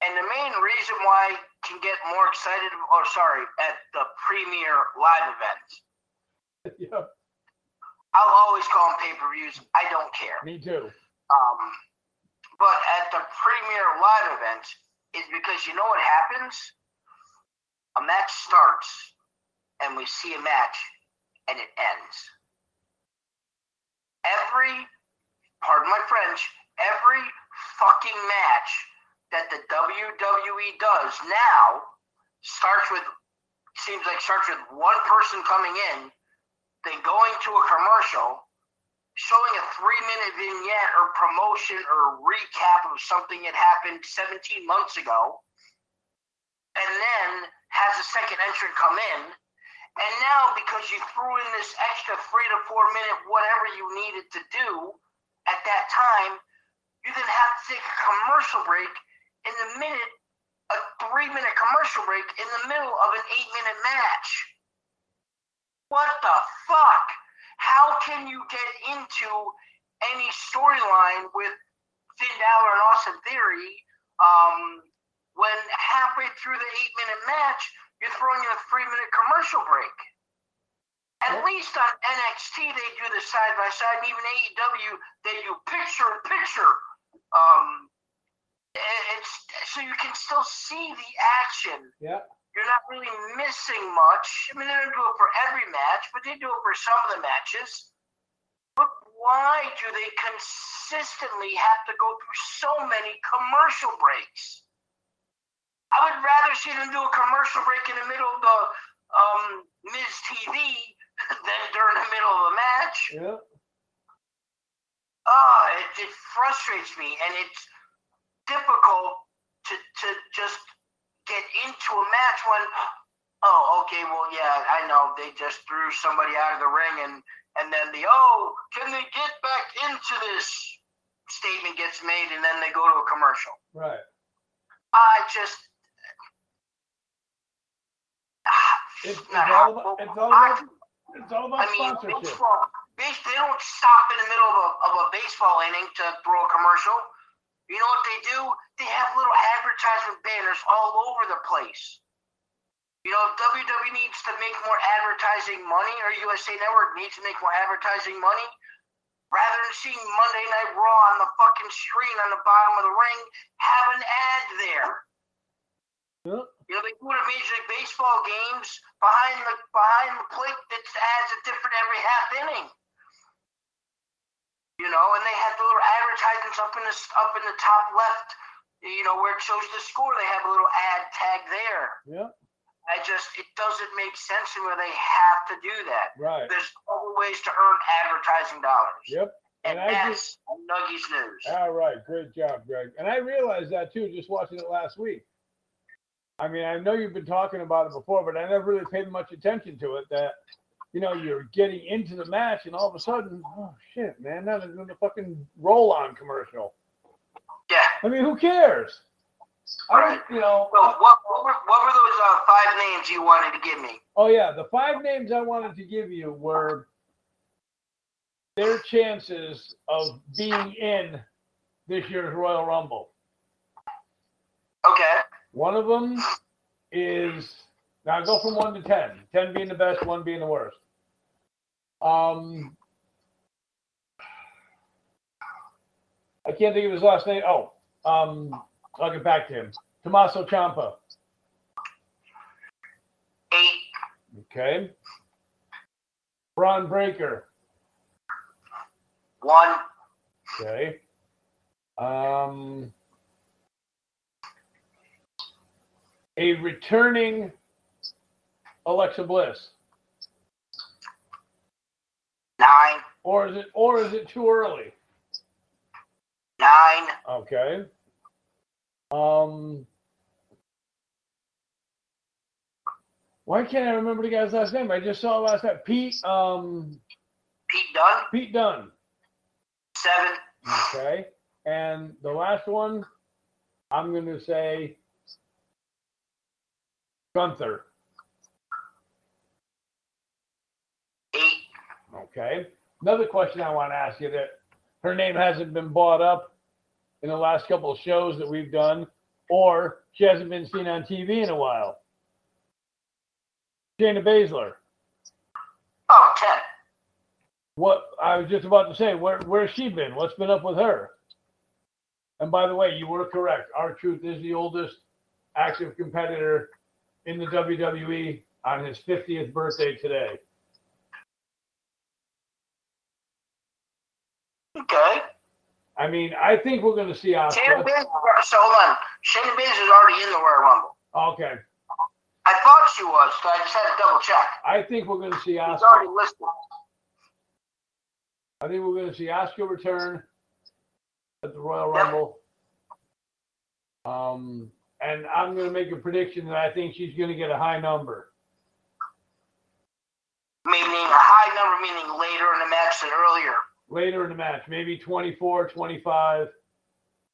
And the main reason why I can get more excited, or sorry, at the premier live events, yeah, I'll always call them pay per views. I don't care. me too. Um, but at the premier live events is because you know what happens? A match starts and we see a match and it ends. Every, pardon my French, every fucking match that the WWE does now starts with, seems like starts with one person coming in, then going to a commercial, showing a three minute vignette or promotion or recap of something that happened 17 months ago, and then has a second entrant come in. And now, because you threw in this extra three to four minute whatever you needed to do at that time, you then have to take a commercial break in the minute, a three minute commercial break in the middle of an eight minute match. What the fuck? How can you get into any storyline with Finn Balor and Austin Theory um, when halfway through the eight minute match you're throwing in a three minute commercial break. At least on NXT they do the side by side, and even AEW they do picture in picture. Um, it's so you can still see the action. Yeah. You're not really missing much. I mean, they don't do it for every match, but they do it for some of the matches. But why do they consistently have to go through so many commercial breaks? I would rather see them do a commercial break in the middle of the um, Miz TV than during the middle of a match. Yeah. Oh, it, it frustrates me, and it's difficult to, to just get into a match when, oh, okay, well, yeah, I know they just threw somebody out of the ring, and and then the oh, can they get back into this statement gets made, and then they go to a commercial. Right. I just. It's, it's all about, it's all about, it's all about I mean, sponsorship. baseball, they don't stop in the middle of a, of a baseball inning to throw a commercial. You know what they do? They have little advertisement banners all over the place. You know, if WWE needs to make more advertising money, or USA Network needs to make more advertising money, rather than seeing Monday Night Raw on the fucking screen on the bottom of the ring, have an ad there. Yeah. You know, they do it at Major League Baseball games behind the behind the plate that adds a different every half inning. You know, and they have the little advertisements up in the up in the top left. You know, where it shows the score, they have a little ad tag there. Yeah. I just it doesn't make sense to where they have to do that. Right. There's other ways to earn advertising dollars. Yep. And, And I that's Nuggies News. All right, great job, Greg. And I realized that too, just watching it last week. I mean, I know you've been talking about it before, but I never really paid much attention to it. That you know, you're getting into the match, and all of a sudden, oh shit, man, that is the fucking roll-on commercial. yeah. I mean, who cares? I don't, you know. So what, what, were, what were those uh, five names you wanted to give me? Oh yeah, the five names I wanted to give you were their chances of being in this year's Royal Rumble. Okay. One of them is now go from one to ten. Ten being the best, one being the worst. Um, I can't think of his last name. Oh, um, I'll get back to him. Tommaso Ciampa. Eight. Okay. Bron Breakker. One. Okay. Um, a returning Alexa Bliss, Nine. or is it, or is it too early? Nine. Okay. Um, why can't I remember the guy's last name? I just saw last night. Pete. Um, Pete Dunne. Pete Dunne. Seven. Okay. And the last one, I'm going to say Gunther. Eight. Okay. Another question I want to ask you that her name hasn't been brought up in the last couple of shows that we've done, or she hasn't been seen on TV in a while. Shayna Baszler. Oh, ten. What I was just about to say, where where's she been? What's been up with her? And by the way, you were correct. R-Truth is the oldest active competitor in the WWE on his 50th birthday today. Okay. I mean, I think we're going to see Shayna Asuka. Baszler. So hold on. Shayna Baszler's already in the Royal Rumble. Okay, I thought she was, so I just had to double check. I think we're going to see She's Asuka. already listed. I think we're going to see Asuka return at the Royal. Rumble. Um, and I'm going to make a prediction that I think she's going to get a high number. Meaning a high number, meaning later in the match than earlier. Later in the match, maybe 24, 25,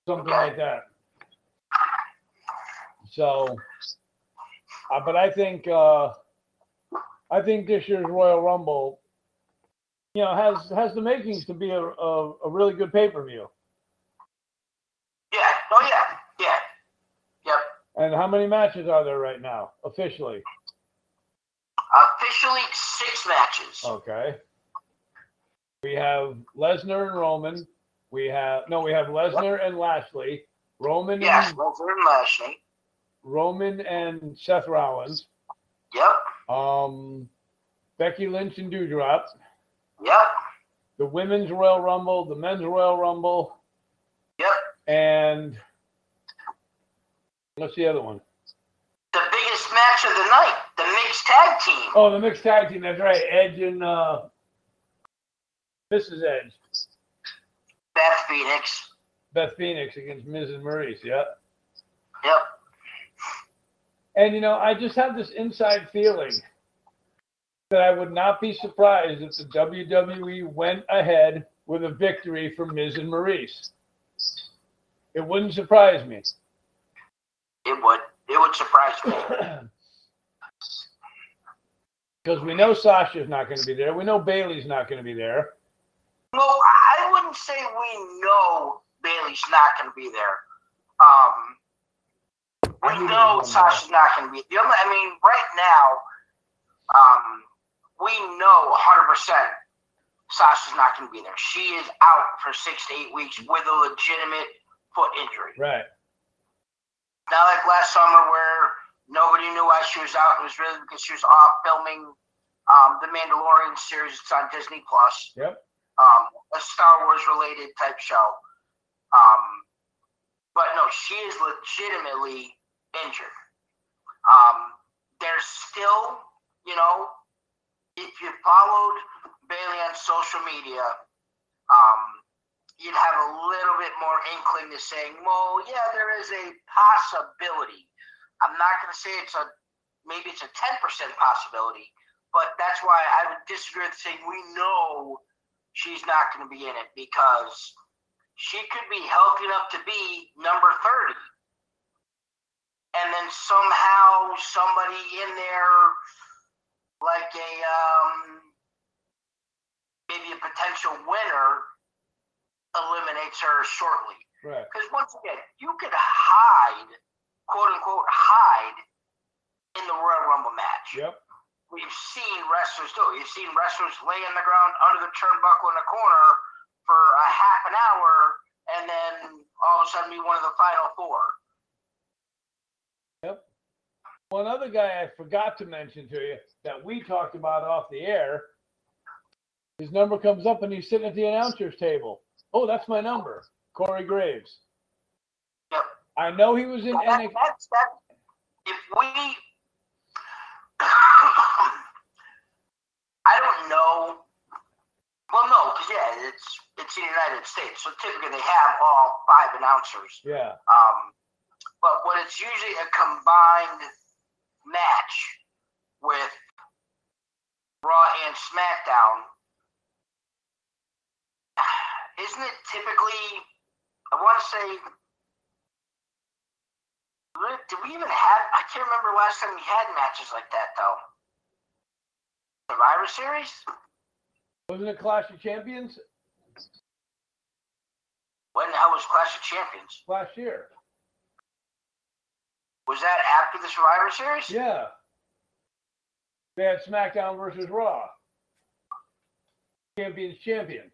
something like that. So, uh, but I think uh, I think this year's Royal Rumble, you know, has has the makings to be a a, a really good pay per view. Yeah. Oh yeah. Yeah. Yep. And how many matches are there right now officially? Officially, six matches. Okay. We have Lesnar and Roman. We have no, we have Lesnar and Lashley. Roman yes, and Lesnar and Lashley. Roman and Seth Rollins. Yep. Um, Becky Lynch and Doudrop. Yep. The women's Royal Rumble, the men's Royal Rumble, Yep. and what's the other one? The biggest match of the night, the mixed tag team. Oh, the mixed tag team. That's right. Edge and uh, Mrs. Edge. Beth Phoenix. Beth Phoenix against Mrs. Maryse. Yeah. Yep. And you know, I just have this inside feeling that I would not be surprised if the WWE went ahead with a victory for Miz and Maryse. It wouldn't surprise me. It would. It would surprise me. Because we know Sasha's not going to be there. We know Bayley's not going to be there. No, I wouldn't say we know Bayley's not going to be there. Um, we know there was one Sasha's not going to be. The only, I mean, right now, um, we know 100% Sasha's not going to be there. She is out for six to eight weeks with a legitimate foot injury. Right. Not like last summer where nobody knew why she was out. It was really because she was off filming um, the Mandalorian series. It's on Disney Plus. Yep. Um, a Star Wars related type show. Um, but no, she is legitimately injured. Um, there's still, you know, if you followed Bayley on social media, um, you'd have a little bit more inkling to saying, well, yeah, there is a possibility. I'm not going to say it's a maybe it's a 10% possibility, but that's why I would disagree with saying we know she's not going to be in it because she could be healthy enough to be number 30. And then somehow somebody in there, like a um, maybe a potential winner, eliminates her shortly. Right. Because once again, you could hide, quote unquote, hide in the Royal Rumble match. Yep. We've seen wrestlers do it. You've seen wrestlers lay on the ground under the turnbuckle in the corner for a half an hour and then all of a sudden be one of the final four. Yep. One other guy I forgot to mention to you that we talked about off the air. His number comes up and he's sitting at the announcer's table. Oh, that's my number, Corey Graves. Yep. I know he was in That, NXT. that's. If we, I don't know. Well, no, because yeah, it's it's the United States, so typically they have all five announcers. Yeah. Um, but when it's usually a combined match with Raw and SmackDown, isn't it typically? I want to say? Did we even have? I can't remember last time we had matches like that though. Survivor Series? Wasn't it Clash of Champions When the hell was Clash of Champions? last year? Was that after the Survivor Series? Yeah. They had SmackDown versus Raw. Champions champion.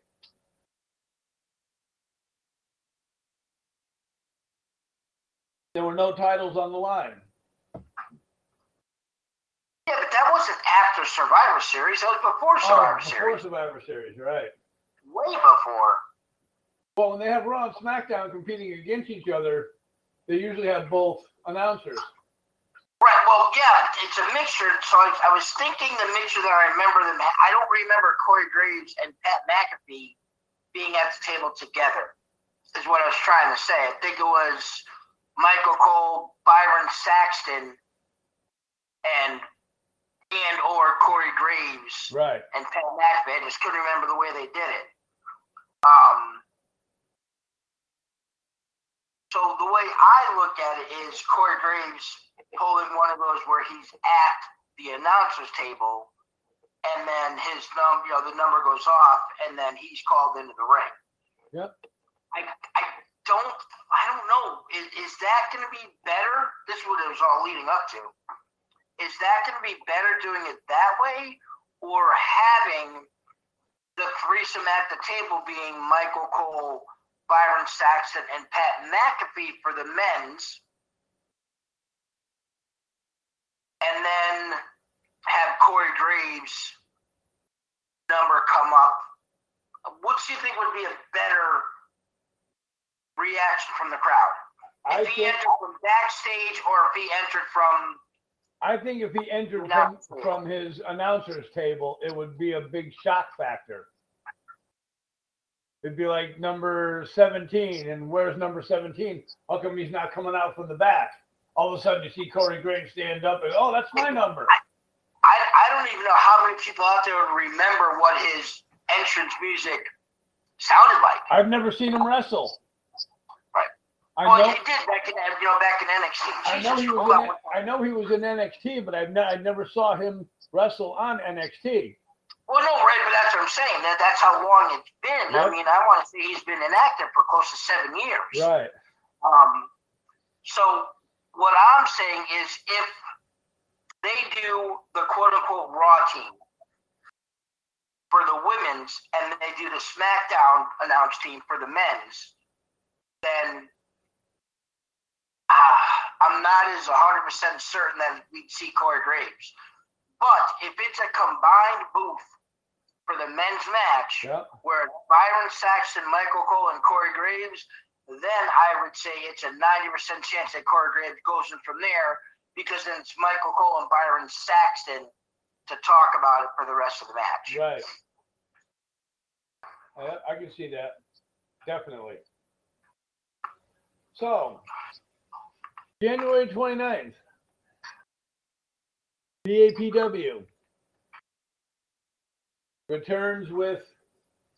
There were no titles on the line. Yeah, but that wasn't after Survivor Series. That was before oh, Survivor Series. oh, before Series. Survivor Series, right. Way before. Well, when they have Raw and SmackDown competing against each other, they usually have both announcers. Right. Well, yeah, it's a mixture. So I, I was thinking the mixture that I remember them. I don't remember Corey Graves and Pat McAfee being at the table together. Is what I was trying to say. I think it was Michael Cole, Byron Saxton, and and or Corey Graves Right. and Pat McAfee. I just couldn't remember the way they did it. Um, so the way I look at it is Corey Graves pulling one of those where he's at the announcer's table, and then his num, you know, the number goes off, and then he's called into the ring. Yep. I, I don't, I don't know. Is, is that going to be better? This is what it was all leading up to. Is that going to be better doing it that way or having the threesome at the table being Michael Cole, Byron Saxton, and Pat McAfee for the men's, and then have Corey Graves number come up? What do you think would be a better reaction from the crowd? I If he think, entered from backstage or if he entered from I think if he entered from, from his announcer's table, it would be a big shock factor. It'd be like number 17, and where's number 17? How come he's not coming out from the back? All of a sudden, you see Corey Graves stand up and, oh, that's my number. I, I don't even know how many people out there would remember what his entrance music sounded like. I've never seen him wrestle. I well, know, he did back in you know back in NXT. I know he was in, I know he was in NXT, but I've ne- I never saw him wrestle on NXT. Well, no, right, but that's what I'm saying. That that's how long it's been. I mean, I want to say he's been inactive for close to seven years. Right. Um, so what I'm saying is if they do the quote unquote Raw team for the women's and they do the SmackDown announce team for the men's, then ah, I'm not as 100% certain that we'd see Corey Graves. But if it's a combined booth for the men's match, Yeah. where Byron Saxton, Michael Cole, and Corey Graves, then I would say it's a 90% chance that Corey Graves goes in from there because then it's Michael Cole and Byron Saxton to talk about it for the rest of the match. Right. I, I can see that. Definitely. So, January 29th, PAPW returns with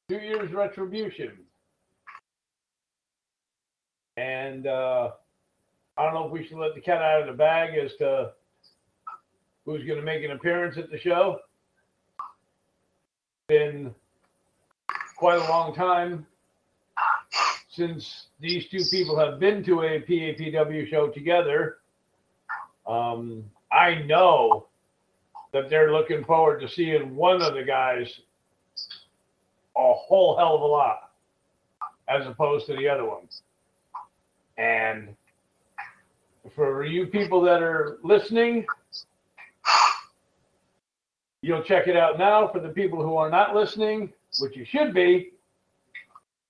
New Year's Retribution. And uh, I don't know if we should let the cat out of the bag as to who's going to make an appearance at the show. Been quite a long time since these two people have been to a PAPW show together. Um, I know that they're looking forward to seeing one of the guys a whole hell of a lot as opposed to the other ones. And for you people that are listening, you'll check it out now. For the people who are not listening, which you should be,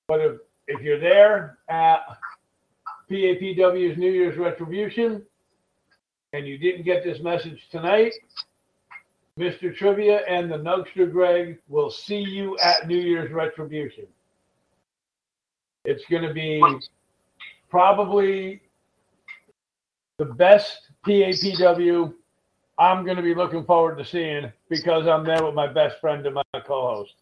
but if, if you're there at PAPW's New Year's Retribution and you didn't get this message tonight, Mr. Trivia and the Nugster Greg will see you at New Year's Retribution. It's going to be probably the best PAPW I'm going to be looking forward to seeing because I'm there with my best friend and my co-host.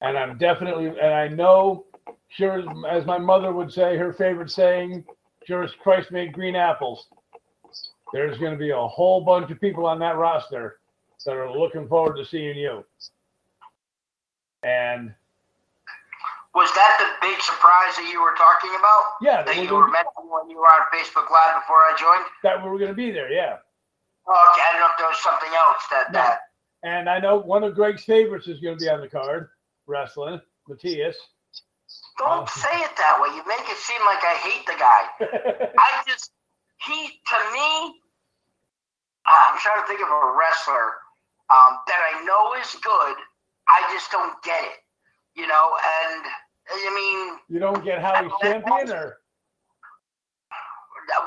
And I'm definitely, and I know, sure as, my mother would say, her favorite saying, sure as Christ made green apples. There's going to be a whole bunch of people on that roster that are looking forward to seeing you. And Was that the big surprise that you were talking about? yeah, that That you were mentioning when you were on Facebook Live before I joined? that we were going to be there. Yeah. Oh, okay, I didn't know if there was something else that No. that. And I know one of Greg's favorites is going to be on the card, wrestling, Matthias. Don't Oh. say it that way. You make it seem like I hate the guy. I just he to me. uh, I'm trying to think of a wrestler um, that I know is good. I just don't get it, you know. And I mean, you don't get how he's champion, or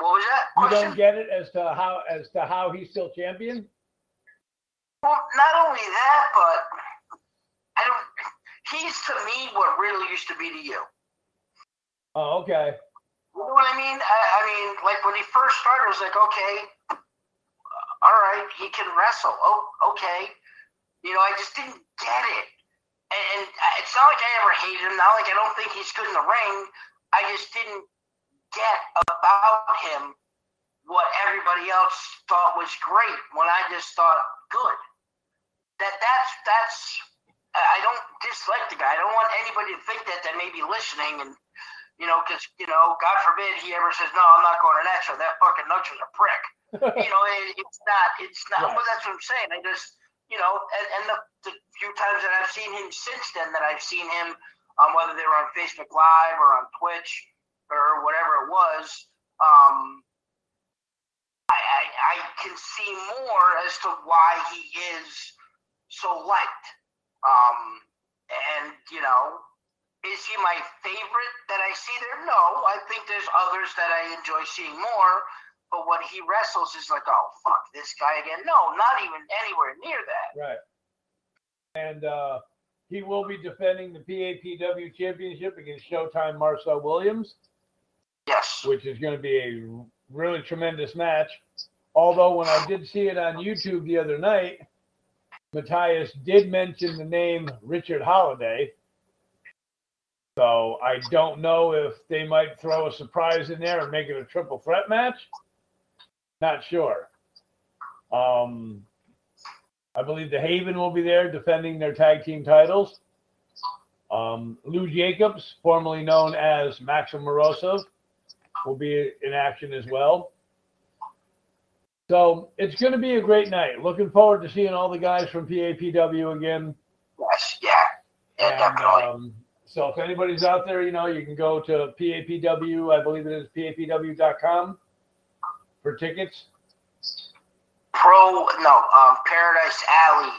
what was that you don't get it as to how as to how he's still champion. Well, not only that, but I don't. He's to me what really used to be to you. Oh, okay. You know what I mean? I, I mean, like when he first started, it was like, okay, uh, all right, he can wrestle. Oh, okay. You know, I just didn't get it. And, and it's not like I ever hated him. Not like I don't think he's good in the ring. I just didn't get about him what everybody else thought was great when I just thought good. That that's that's. I don't dislike the guy. I don't want anybody to think that that may be listening and you know, because you know, God forbid he ever says, "No, I'm not going to that show." That fucking nugger's a prick. you know, it, it's not, it's not, Right. but that's what I'm saying. I just, you know, and, and the, the few times that I've seen him since then, that I've seen him, um, whether they were on Facebook Live or on Twitch or whatever it was, um, I, I, I can see more as to why he is so liked. Um, and, you know, is he my favorite that I see there? No, I think there's others that I enjoy seeing more. But when he wrestles, it's like, oh fuck, this guy again. No, not even anywhere near that. Right. And uh, he will be defending the PAPW championship against Showtime Marcel Williams, Yes. which is going to be a really tremendous match. Although when I did see it on YouTube the other night, Matthias did mention the name Richard Holliday. So I don't know if they might throw a surprise in there and make it a triple threat match. Not sure. Um, I believe the Haven will be there defending their tag team titles. Um, Lou Jacobs, formerly known as Maxim Morozov, will be in action as well. So it's going to be a great night. Looking forward to seeing all the guys from PAPW again. Yes. Yeah. Yeah, And, definitely. um, so if anybody's out there, you know, you can go to PAPW, I believe it is PAPW.com for tickets. Pro, no, um, Paradise Alley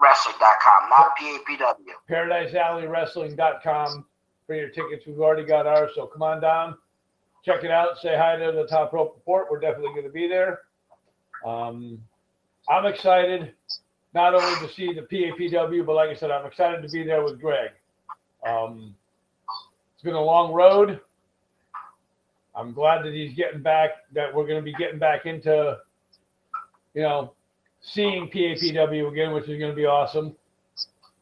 Wrestling.com, not PAPW. ParadiseAlleyWrestling.com for your tickets. We've already got ours, so come on down, check it out, say hi to the Top Rope Report. We're definitely going to be there. Um, I'm excited not only to see the PAPW, but like I said, I'm excited to be there with Greg. Um, it's been a long road. I'm glad that he's getting back, that we're going to be getting back into, you know, seeing PAPW again, which is going to be awesome.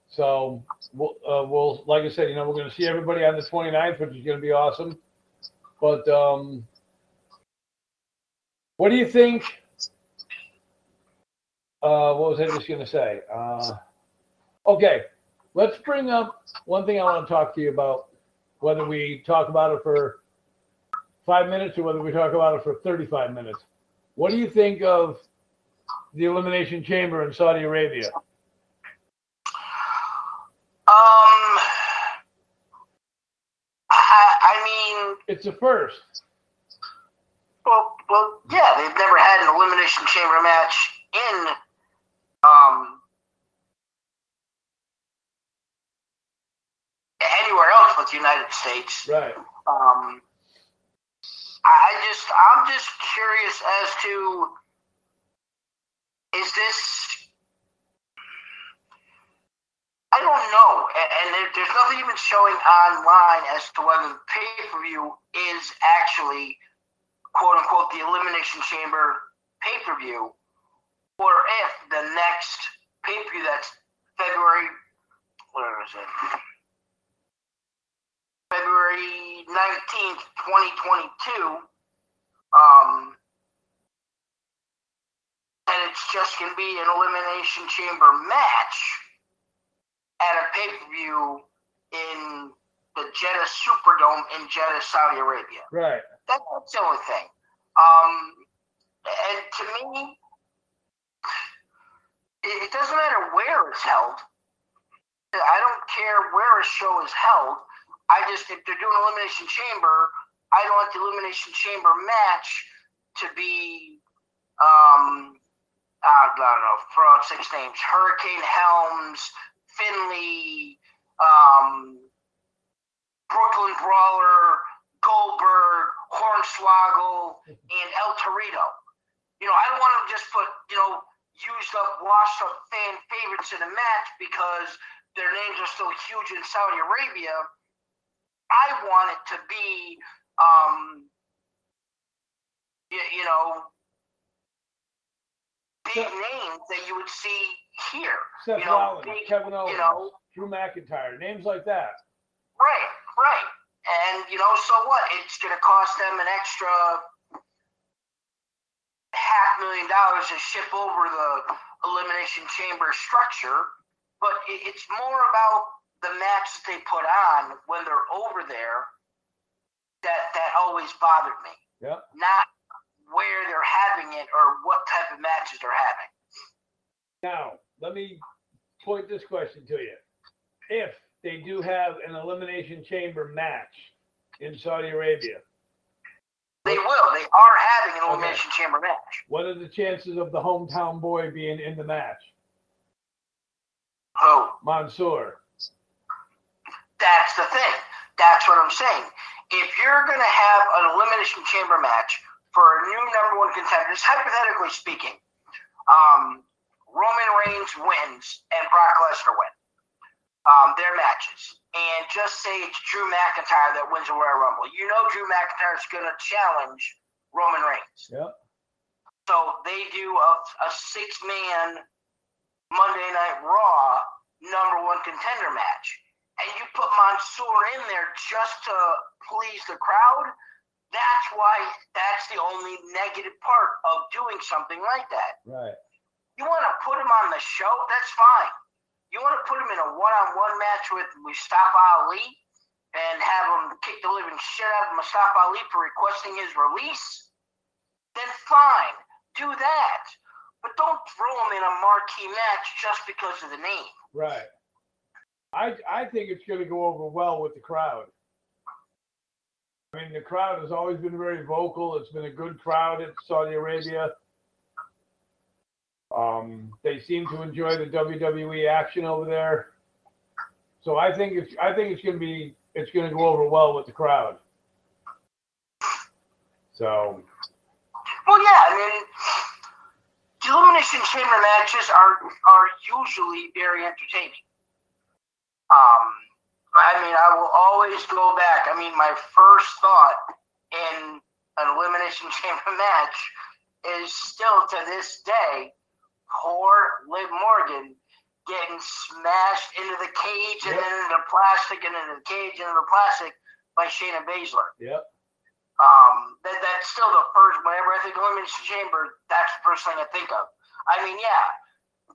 So we'll, uh, we'll, like I said, you know, we're going to see everybody on the 29th, which is going to be awesome. But um, what do you think? Uh, what was I just going to say? Uh, okay, let's bring up one thing I want to talk to you about. Whether we talk about it for five minutes or whether we talk about it for 35 minutes. What do you think of the Elimination Chamber in Saudi Arabia? Um, I, I mean, It's a first. well, well, yeah, they've never had an elimination chamber match in um anywhere else but the United States. Right. Um, I just, I'm just curious as to, is this? I don't know, and there's nothing even showing online as to whether the pay per view is actually quote unquote the Elimination Chamber pay per view, or if the next pay per view that's February, where is it? February 19th, 2022. Um, and it's just going to be an Elimination Chamber match at a pay per view in the Jeddah Superdome in Jeddah, Saudi Arabia. Right. That, that's the only thing. Um, and to me, it, it doesn't matter where it's held. I don't care where a show is held. I just, if they're doing Elimination Chamber, I don't want the Elimination Chamber match to be, um, I don't know, throw out six names Hurricane Helms, Finlay, um, Brooklyn Brawler, Goldberg, Hornswoggle, and El Torito. You know, I don't want to just put, you know, used up, washed up fan favorites in a match because their names are still huge in Saudi Arabia. I want it to be, um, you, you know, big names that you would see here. Seth You know, Rollins, big- Kevin Owens, you know, Drew McIntyre, names like that. Right, right. And you know, so what? It's going to cost them an extra half million dollars to ship over the elimination chamber structure, but it's more about the match that they put on when they're over there that that always bothered me. Yep. Not where they're having it or what type of matches they're having. Now, let me point this question to you. If they do have an elimination chamber match in Saudi Arabia, They will. They are having an Okay. elimination chamber match. what are the chances of the hometown boy being in the match? Who? Mansoor. That's the thing. That's what I'm saying. If you're going to have an elimination chamber match for a new number one contender, just hypothetically speaking, um, Roman Reigns wins and Brock Lesnar win um, their matches, and just say it's Drew McIntyre that wins the Royal Rumble. You know Drew McIntyre is going to challenge Roman Reigns. Yep. So they do a, a six man Monday Night Raw number one contender match. And you put Mansoor in there just to please the crowd. That's why that's the only negative part of doing something like that. Right. You want to put him on the show, that's fine. You want to put him in a one on one match with Mustafa Ali and have him kick the living shit out of Mustafa Ali for requesting his release, then fine, do that. But don't throw him in a marquee match just because of the name. Right. I I think it's going to go over well with the crowd. I mean, the crowd has always been very vocal. It's been a good crowd in Saudi Arabia. Um, they seem to enjoy the WWE action over there. So I think it's I think it's going to be it's going to go over well with the crowd. So Well, yeah, I mean, the elimination chamber matches are are usually very entertaining. Um, I mean, I will always go back. I mean, my first thought in an elimination chamber match is still to this day poor Liv Morgan getting smashed into the cage and Yep. then into the plastic and into the cage and into the plastic by Shayna Baszler. yep, Um, that, that's still the first. Whenever I think elimination chamber, that's the first thing I think of. I mean, yeah,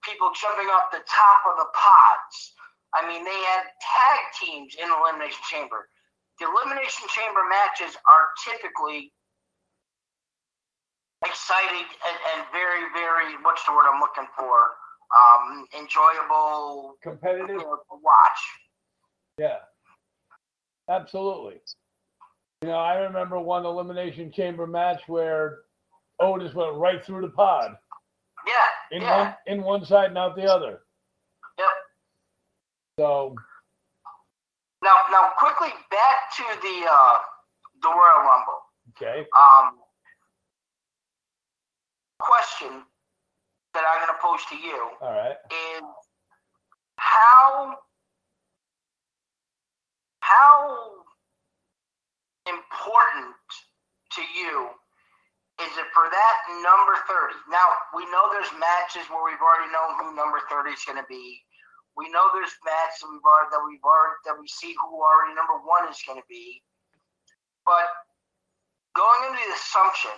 people jumping off the top of the pods. I mean, they had tag teams in the elimination chamber. The elimination chamber matches are typically exciting and, and very, very. What's the word I'm looking for? Um, enjoyable, you competitive. know, to watch. Yeah, absolutely. You know, I remember one elimination chamber match where Otis went right through the pod Yeah, in yeah, one in one side and out the other. yep. So Now, now, quickly back to the uh, the Royal Rumble. okay, Um, question that I'm going to pose to you all right. is how how important to you is it for that number 30 now we know there's matches where we've already known who number 30 is going to be. We know there's matches that we've already that we've already that we see who already number one is going to be. But going into the assumption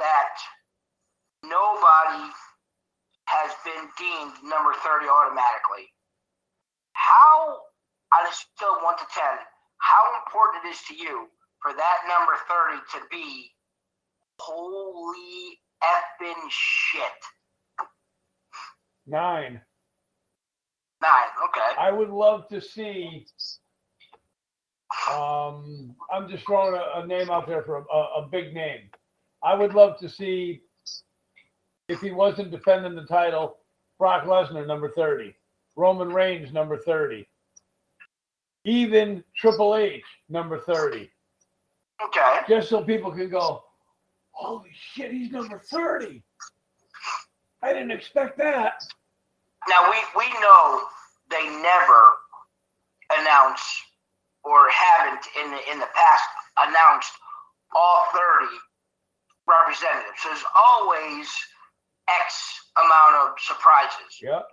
that nobody has been deemed number 30 automatically. How, on a scale of 1 to 10, how important it is to you for that number 30 to be holy effing shit? Nine. Nine, okay. I would love to see. Um, I'm just throwing a, a name out there for a, a, a big name. I would love to see if he wasn't defending the title, Brock Lesnar number 30, Roman Reigns number 30, even Triple H number 30, Okay. just so people can go, holy shit, he's number 30. I didn't expect that. Now, we, we know they never announce or haven't in the, in the past announced all 30 representatives. There's always X amount of surprises. Yep.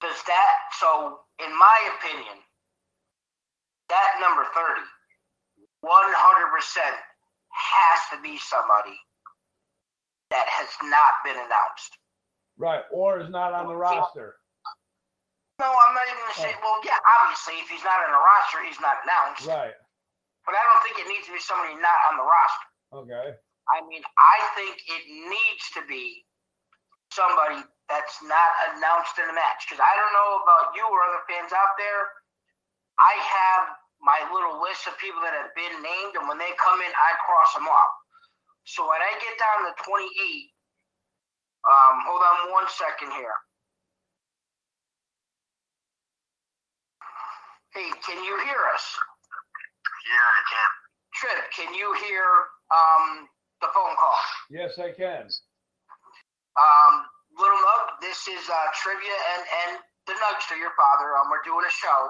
Does that, so in my opinion, that number 30, 100% has to be somebody that has not been announced. Right. Or is not on the roster. No, I'm not even going to say, well, yeah, obviously, if he's not on the roster, he's not announced. Right. But I don't think it needs to be somebody not on the roster. Okay. I mean, I think it needs to be somebody that's not announced in the match. Because I don't know about you or other fans out there. I have my little list of people that have been named, and when they come in, I cross them off. So when I get down to 28, um, hold on one second here. Hey, can you hear us? Yeah, I can. Trip, can you hear um, the phone call? Yes, I can. Um, Little Nug, this is uh, trivia and and the Nugster, your father. Um, we're doing a show,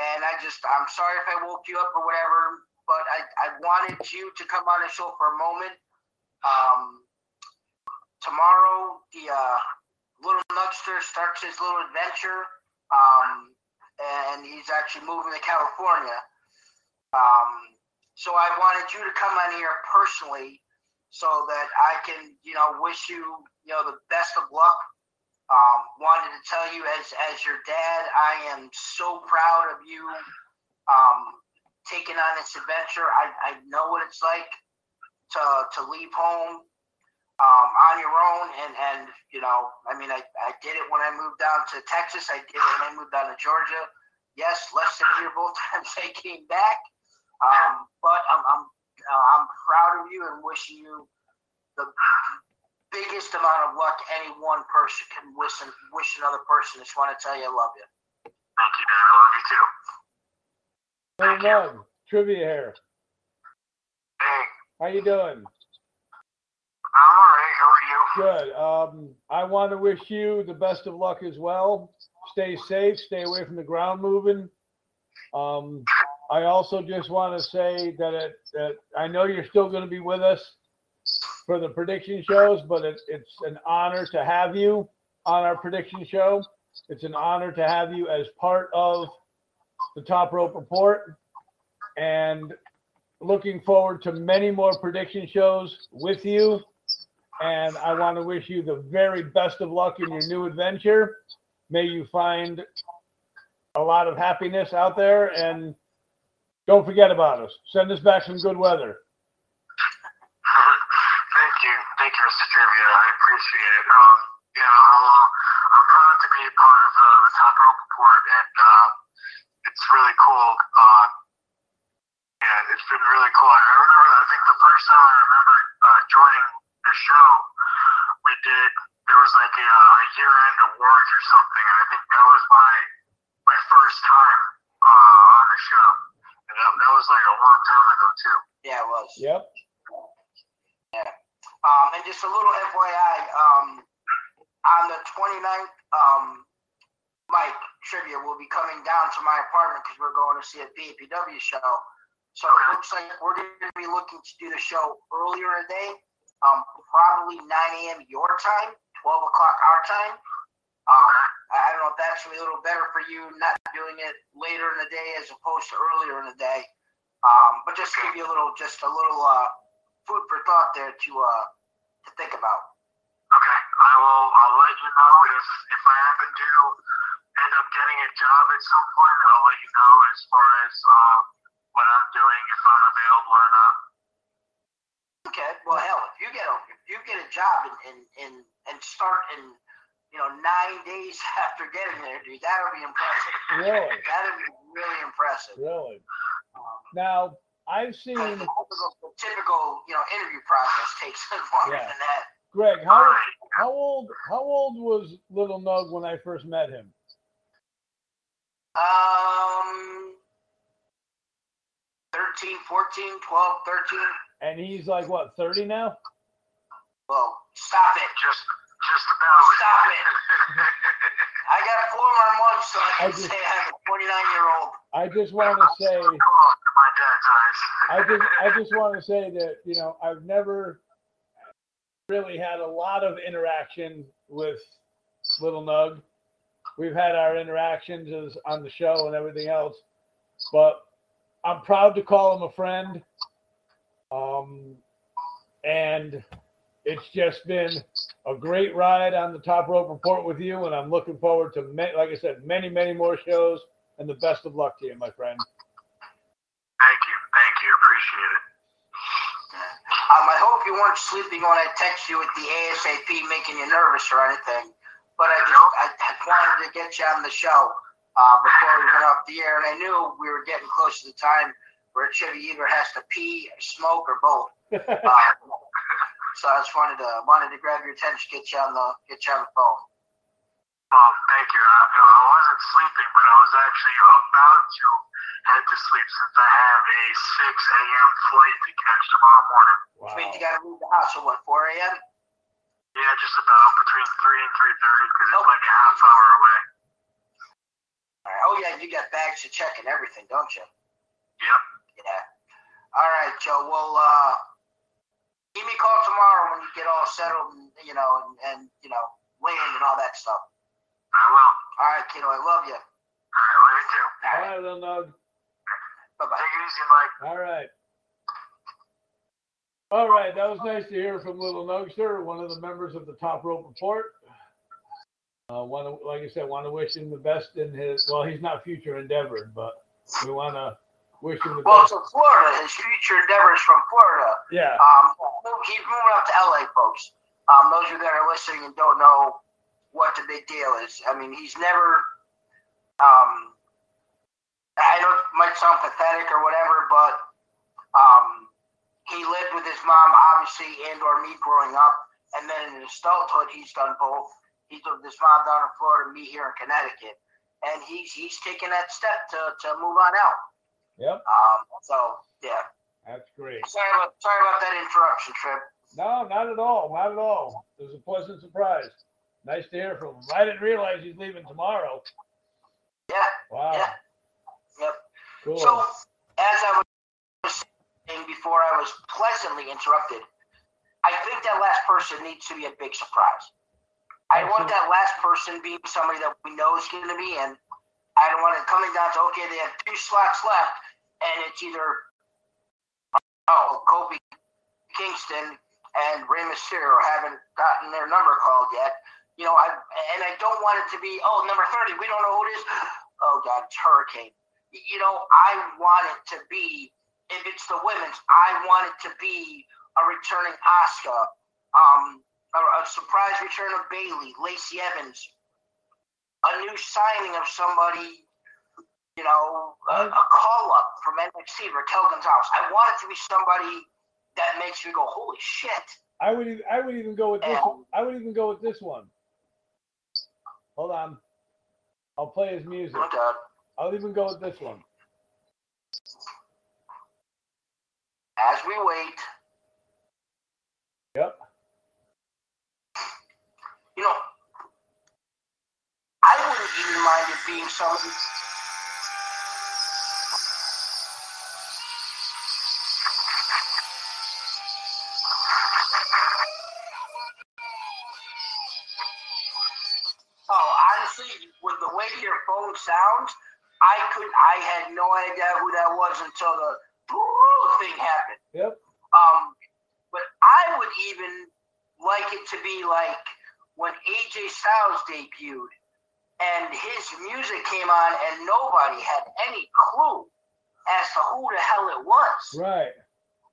and I just I'm sorry if I woke you up or whatever, but I I wanted you to come on the show for a moment. Um, tomorrow the uh, Little Nugster starts his little adventure. Um, and he's actually moving to California. Um, so I wanted you to come on here personally so that I can, you know, wish you, you know, the best of luck. Um, wanted to tell you as as your dad, I am so proud of you um, taking on this adventure. I, I know what it's like to to leave home um, on your own, and and you know, I mean, I, I did it when I moved down to Texas. I did it when I moved down to Georgia. Yes, less than a year both times I came back. Um, but I'm I'm uh, I'm proud of you and wishing you the biggest amount of luck any one person can wish wish another person. Just want to tell you I love you. Thank you, Dan. I love you too. Little Nug, trivia here. Hey, How you doing? I'm all right. How are you? Good. Um, I want to wish you the best of luck as well. Stay safe. Stay away from the ground moving. Um, I also just want to say that it, that I know you're still going to be with us for the prediction shows, but it, it's an honor to have you on our prediction show. It's an honor to have you as part of the Top Rope Report, and looking forward to many more prediction shows with you and I want to wish you the very best of luck in your new adventure. May you find a lot of happiness out there, and don't forget about us. Send us back some good weather. Thank you. Thank you, Mr. Trivia. I appreciate it. Um, you know, I'm proud to be a part of uh, the Top Rope Report, and uh, it's really cool. Uh, yeah, it's been really cool. I remember, I think the first time I remember uh, joining the show, we did, there was like a, uh, a year-end awards or something, and I think that was my my first time uh, on the show. And that, that was like a long time ago, too. Yeah, it was. Yep. Um, and just a little FYI, um, on the 29th, um, Mike Trivia will be coming down to my apartment because we're going to see a PAPW show. So it looks like we're going to be looking to do the show earlier in the day, um, probably 9 a.m. your time, 12 o'clock our time. Um, I don't know if that's a little better for you, not doing it later in the day as opposed to earlier in the day. Um, but just give you a little, just a little uh, food for thought there to uh, to think about. Okay, I will. I'll let you know if if I happen to end up getting a job at some point. I'll let you know as far as um, what I'm doing, if I'm available or not. Okay, well, hell, if you get a if you get a job and and and, and start in you know nine days after getting there, dude, that'll be impressive. Really? That'll be really impressive. Really. Um, Now, I've seen typical, the typical you know interview process takes longer Yeah. than that. Greg. How how old how old was Little Nug when I first met him? Um, 13, 14, 12, 13. And he's like what, 30 now? Well, stop it. Just just about. Stop it. I got four months so I I just- say I have a 29 year old. I just want to say my dad's eyes. I just I just want to say that you know I've never really had a lot of interaction with Little Nug. We've had our interactions as, on the show and everything else, but I'm proud to call him a friend. Um, and it's just been a great ride on the Top Rope Report with you, and I'm looking forward to, ma- like I said, many, many more shows. And the best of luck to you, my friend. Thank you. Thank you. Appreciate it. Um, I hope you weren't sleeping when I texted you with the ASAP making you nervous or anything. But I just I, I wanted to get you on the show uh, before we went off the air, and I knew we were getting close to the time where Chevy either has to pee, or smoke, or both. Uh, so I just wanted to wanted to grab your attention, get you on the get you on the phone. Well, thank you. I, I wasn't sleeping, but I was actually about to head to sleep since I have a 6 a.m. flight to catch tomorrow morning. Which means you got to leave the house at what 4 a.m. Yeah, just about between 3 and 3.30 because it's Oh. like a half hour away. All right. Oh yeah, you got bags to check and everything, don't you? Yep. Yeah. All right, Joe. Well, uh, give me a call tomorrow when you get all settled and you know and, and you know land and all that stuff. I will. All right, kiddo. I love you. All right, love you too. All right, little Nug. Bye bye. Take it easy, Mike. All right. All right, that was nice to hear from Little Nugster, one of the members of the Top Rope Report. Uh, want to, like I said, want to wish him the best in his. Well, he's not future endeavored, but we want to wish him the Well, best. so Florida, his future endeavors from Florida. Yeah, Um, he's moving up to LA, folks. Um, those of you that are listening and don't know what the big deal is, I mean, he's never. Um, I know it might sound pathetic or whatever, but um, he lived with his mom, obviously, and or me growing up, and then in his adulthood, he's done both. He's lived with his mom down in Florida, me here in Connecticut, and he's he's taken that step to to move on out. Yep, Um, so yeah, that's great. sorry about sorry about that interruption, Trip. No, not at all, not at all. It was a pleasant surprise. Nice to hear from him. I didn't realize he's leaving tomorrow. Yeah, Wow, Yeah. yep. cool. So, as I was saying before, I was pleasantly interrupted. I think that last person needs to be a big surprise. I want that last person being somebody that we know is going to be in. I don't want it coming down to okay, they have two slots left, and it's either oh Kofi Kingston and Rey Mysterio haven't gotten their number called yet. You know, I and I don't want it to be oh number thirty, we don't know who it is. Oh God, it's Hurricane. You know, I want it to be if it's the women's, I want it to be a returning Asuka, um, a, a surprise return of Bayley, Lacey Evans, a new signing of somebody, you know, a, a call up from NXT, Raquel Gonzalez. I want it to be somebody that makes me go, holy shit. I would even, I would even go with this. And- One. I would even go with this one. Hold on, I'll play his music. God. I'll even go with this one. As we wait, Yep. you know, I wouldn't even mind it being somebody. Phone sounds, I could, I had no idea who that was until the thing happened. Yep. Um, but I would even like it to be like when AJ Styles debuted and his music came on and nobody had any clue as to who the hell it was. Right.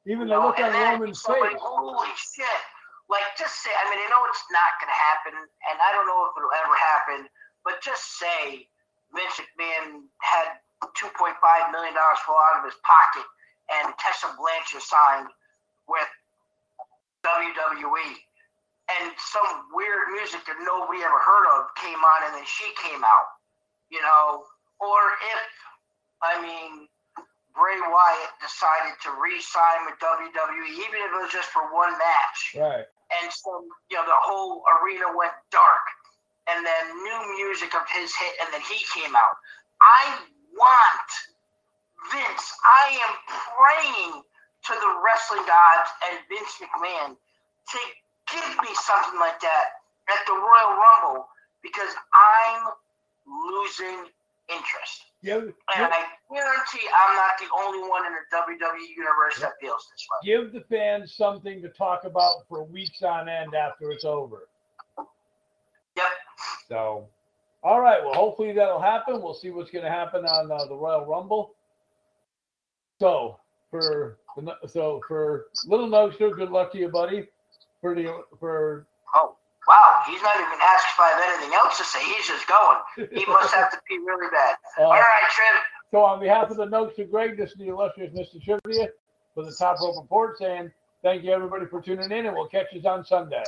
Even You the know, look on Roman's face. Holy shit. Like, just say, I mean, I know it's not going to happen, and I don't know if it'll ever happen, but just say Vince McMahon had $2.5 million fall out of his pocket and Tessa Blanchard signed with WWE. And some weird music that nobody ever heard of came on, and then she came out, you know? Or if, I mean, Bray Wyatt decided to re-sign with WWE, even if it was just for one match, Right. and some, you know, the whole arena went dark, and then new music of his hit, and then he came out. I want Vince. I am praying to the wrestling gods and Vince McMahon to give me something like that at the Royal Rumble because I'm losing interest. Yeah, And I guarantee I'm not the only one in the WWE universe that feels this way. give the fans something to talk about for weeks on end after it's over. Yep. So, all right. Well, hopefully that'll happen. We'll see what's going to happen on uh, the Royal Rumble. So, for so for little Nugster, good luck to you, buddy. For the for Oh, wow. He's not even asked if I have anything else to say. He's just going. He must have to pee really bad. uh, All right, Trim. so on behalf of the Nugster Greg, this is the illustrious Mr. Trivia for the Top Rope Report saying thank you everybody for tuning in, and we'll catch you on Sunday.